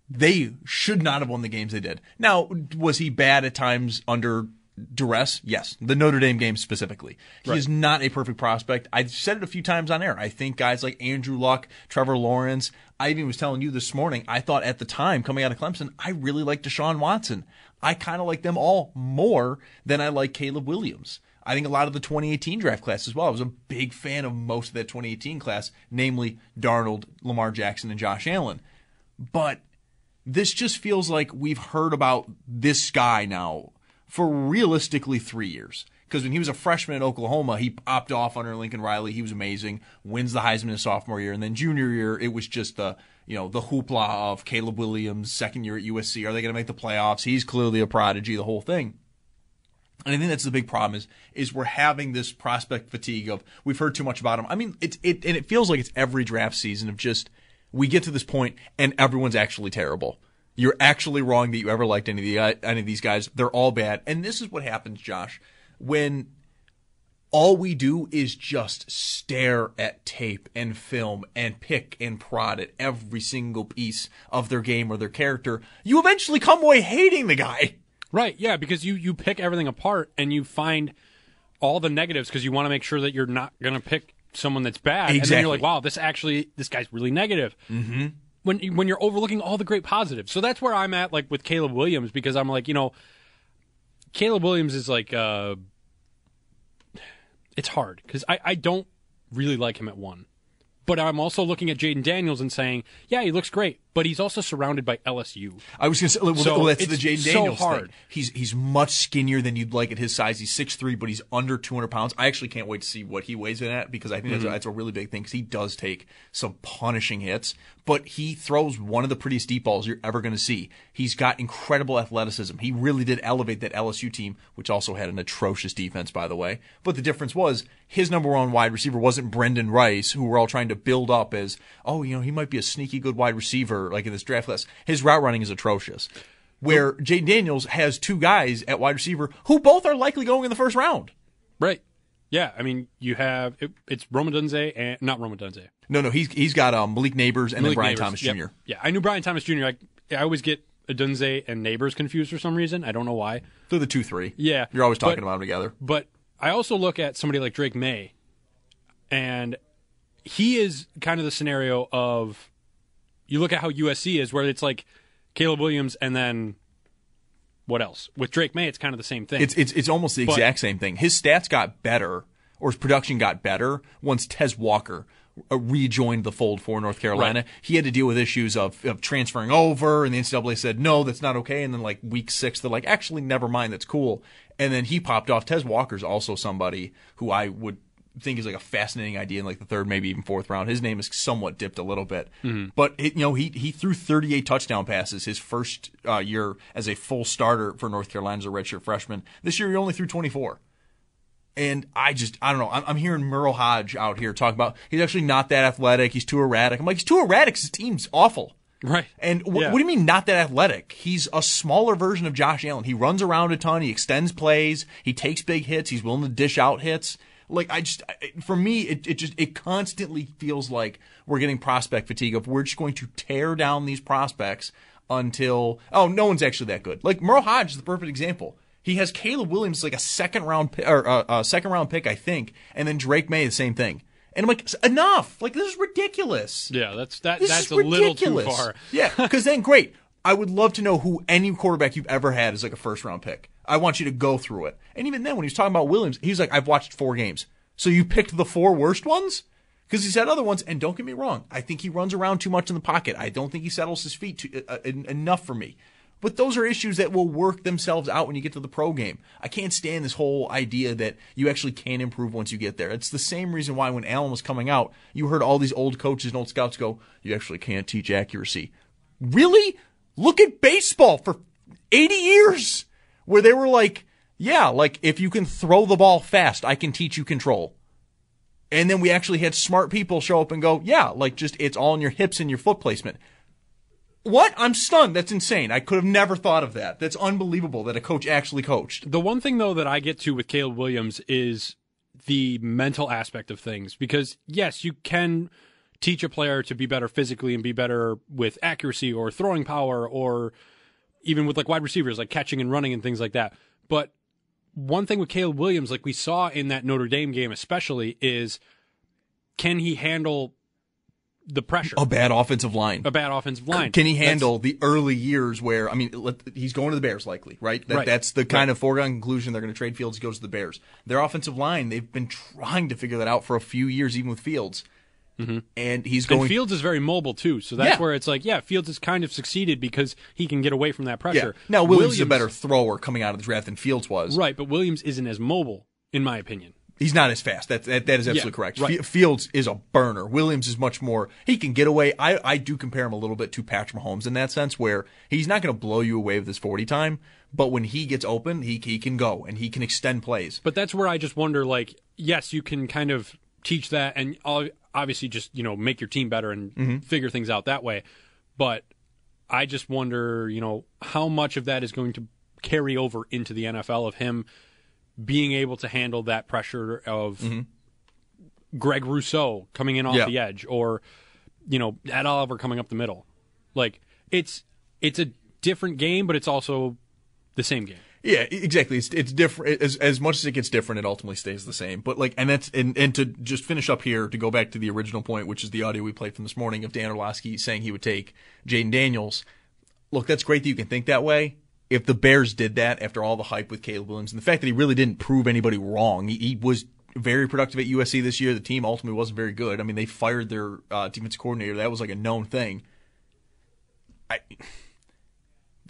They should not have won the games they did. Now, was he bad at times under duress? Yes. The Notre Dame game specifically. He Right. is not a perfect prospect. I've said it a few times on air. I think guys like Andrew Luck, Trevor Lawrence, I even was telling you this morning, I thought at the time coming out of Clemson, I really liked Deshaun Watson. I kind of like them all more than I like Caleb Williams. I think a lot of the 2018 draft class as well. I was a big fan of most of that 2018 class, namely Darnold, Lamar Jackson, and Josh Allen. But this just feels like we've heard about this guy now for realistically three years. Because when he was a freshman at Oklahoma, he popped off under Lincoln Riley. He was amazing. Wins the Heisman his sophomore year, and then junior year, it was just the you know the hoopla of Caleb Williams, second year at USC. Are they going to make the playoffs? He's clearly a prodigy. The whole thing. And I think that's the big problem is is we're having this prospect fatigue of we've heard too much about him. I mean, it it and it feels like it's every draft season of just we get to this point and everyone's actually terrible. You're actually wrong that you ever liked any of the any of these guys. They're all bad. And this is what happens, Josh, when all we do is just stare at tape and film and pick and prod at every single piece of their game or their character. You eventually come away hating the guy. Right, yeah, because you you pick everything apart and you find all the negatives because you want to make sure that you're not going to pick someone that's bad. Exactly. And then you're like, wow, this actually this guy's really negative. Mm-hmm. When when you're overlooking all the great positives. So that's where I'm at like with Caleb Williams because I'm like, you know, Caleb Williams is like uh it's hard because I, I don't really like him at one. But I'm also looking at Jayden Daniels and saying, yeah, he looks great, but he's also surrounded by LSU. I was going to say, well, So well, that's the Jaden so Daniels hard. thing. He's he's much skinnier than you'd like at his size. He's 6'3", but he's under 200 pounds. I actually can't wait to see what he weighs in at because I think Mhm. that's, a, that's a really big thing because he does take some punishing hits, but he throws one of the prettiest deep balls you're ever going to see. He's got incredible athleticism. He really did elevate that LSU team, which also had an atrocious defense, by the way. But the difference was his number one wide receiver wasn't Brenden Rice, who we're all trying to build up as, oh, you know, he might be a sneaky good wide receiver like in this draft class. His route running is atrocious. Where Jay Daniels has two guys at wide receiver who both are likely going in the first round. Right. Yeah, I mean, you have it, it's Rome Odunze and not Rome Odunze. No, no, he's he's got um, Malik Nabers and Malik then Brian Nabers. Thomas Jr. Yep. Yeah, I knew Brian Thomas Jr. I, I always get Odunze and Nabers confused for some reason. I don't know why. They're the two three. Yeah, You're always talking but- about them together. But I also look at somebody like Drake Maye, and he is kind of the scenario of you look at how USC is, where it's like Caleb Williams and then what else? With Drake Maye, it's kind of the same thing. It's it's it's almost the But- exact same thing. His stats got better, or his production got better once Tez Walker uh, rejoined the fold for North Carolina. Right. He had to deal with issues of, of transferring over, and the NCAA said no, that's not okay. And then like week six, they're like, actually, never mind, that's cool. And then he popped off. Tez Walker's also somebody who I would think is like a fascinating idea in like the third, maybe even fourth round. His name is somewhat dipped a little bit, Mhm. but it, you know he he threw 38 touchdown passes his first uh, year as a full starter for North Carolina as a redshirt freshman. This year he only threw 24. And I just, I don't know. I'm, I'm hearing Merril Hoge out here talk about he's actually not that athletic. He's too erratic. I'm like, he's too erratic. His team's awful. Right. And wh- Yeah. what do you mean not that athletic? He's a smaller version of Josh Allen. He runs around a ton. He extends plays. He takes big hits. He's willing to dish out hits. Like I just, for me, it, it just it constantly feels like we're getting prospect fatigue. Of we're just going to tear down these prospects until oh no one's actually that good. Like Merril Hoge is the perfect example. He has Caleb Williams like a second round or uh, a second round pick, I think, and then Drake Maye the same thing. And I'm like, enough! Like this is ridiculous. yeah, that's that. This that's a little too far. Yeah, because then great. I would love to know who any quarterback you've ever had is like a first round pick. I want you to go through it. And even then, when he was talking about Williams, he was like, "I've watched four games." So you picked the four worst ones because he's had other ones. And don't get me wrong, I think he runs around too much in the pocket. I don't think he settles his feet uh, en- enough for me. But those are issues that will work themselves out when you get to the pro game. I can't stand this whole idea that you actually can improve once you get there. It's the same reason why when Allen was coming out, you heard all these old coaches and old scouts go, "You actually can't teach accuracy." Really? Look at baseball for 80 years where they were like, "Yeah, like if you can throw the ball fast, I can teach you control." And then we actually had smart people show up and go, "Yeah, like just it's all in your hips and your foot placement." What? I'm stunned. That's insane. I could have never thought of that. That's unbelievable that a coach actually coached. The one thing though that I get to with Caleb Williams is the mental aspect of things because yes, you can teach a player to be better physically and be better with accuracy or throwing power or even with like wide receivers like catching and running and things like that. But one thing with Caleb Williams like we saw in that Notre Dame game especially is can he handle the pressure? A bad offensive line. A bad offensive line. Can he That's- handle the early years where I mean let, he's going to the Bears likely, right? That, Right. That's the kind Right. of foregone conclusion. They're going to trade Fields. He goes to the Bears. Their offensive line, they've been trying to figure that out for a few years, even with Fields. Mm-hmm. And he's going. And Fields is very mobile too, so that's Yeah. where it's like, yeah, Fields has kind of succeeded because he can get away from that pressure. yeah. Now Williams, is a better thrower coming out of the draft than Fields was. right? But Williams isn't as mobile, in my opinion. He's not as fast. That that, that is Yeah, absolutely correct. right. Fields is a burner. Williams is much more. He can get away. I I do compare him a little bit to Patrick Mahomes in that sense, where he's not going to blow you away with his forty time, but when he gets open, he he can go and he can extend plays. But that's where I just wonder, like, yes, you can kind of teach that, and obviously just you know make your team better and Mhm. figure things out that way. But I just wonder, you know, how much of that is going to carry over into the NFL of him being able to handle that pressure of Greg Rousseau coming in off Yeah. the edge, or you know Ed Oliver coming up the middle. Like it's it's a different game, but it's also the same game. Yeah, exactly. It's it's different as as much as it gets different. It ultimately stays the same. But like, and that's and and to just finish up here to go back to the original point, which is the audio we played from this morning of Dan Orlovsky saying he would take Jayden Daniels. Look, that's great that you can think that way. If the Bears did that after all the hype with Caleb Williams and the fact that he really didn't prove anybody wrong, he, he was very productive at USC this year. The team ultimately wasn't very good. I mean, they fired their uh, defensive coordinator. That was like a known thing. I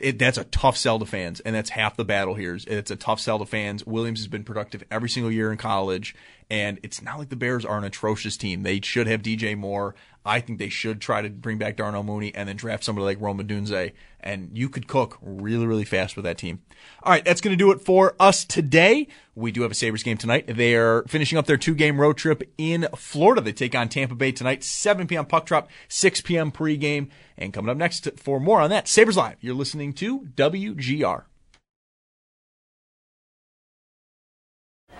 it, that's a tough sell to fans, and that's half the battle here. It's a tough sell to fans. Williams has been productive every single year in college, and it's not like the Bears are an atrocious team. They should have DJ Moore. I think they should try to bring back Darnell Mooney and then draft somebody like Rome Odunze, and you could cook really, really fast with that team. All right, that's going to do it for us today. We do have a Sabres game tonight. They are finishing up their two game road trip in Florida. They take on Tampa Bay tonight, 7 p.m. puck drop, 6 p.m. pregame. And coming up next for more on that, Sabres Live, you're listening to WGR.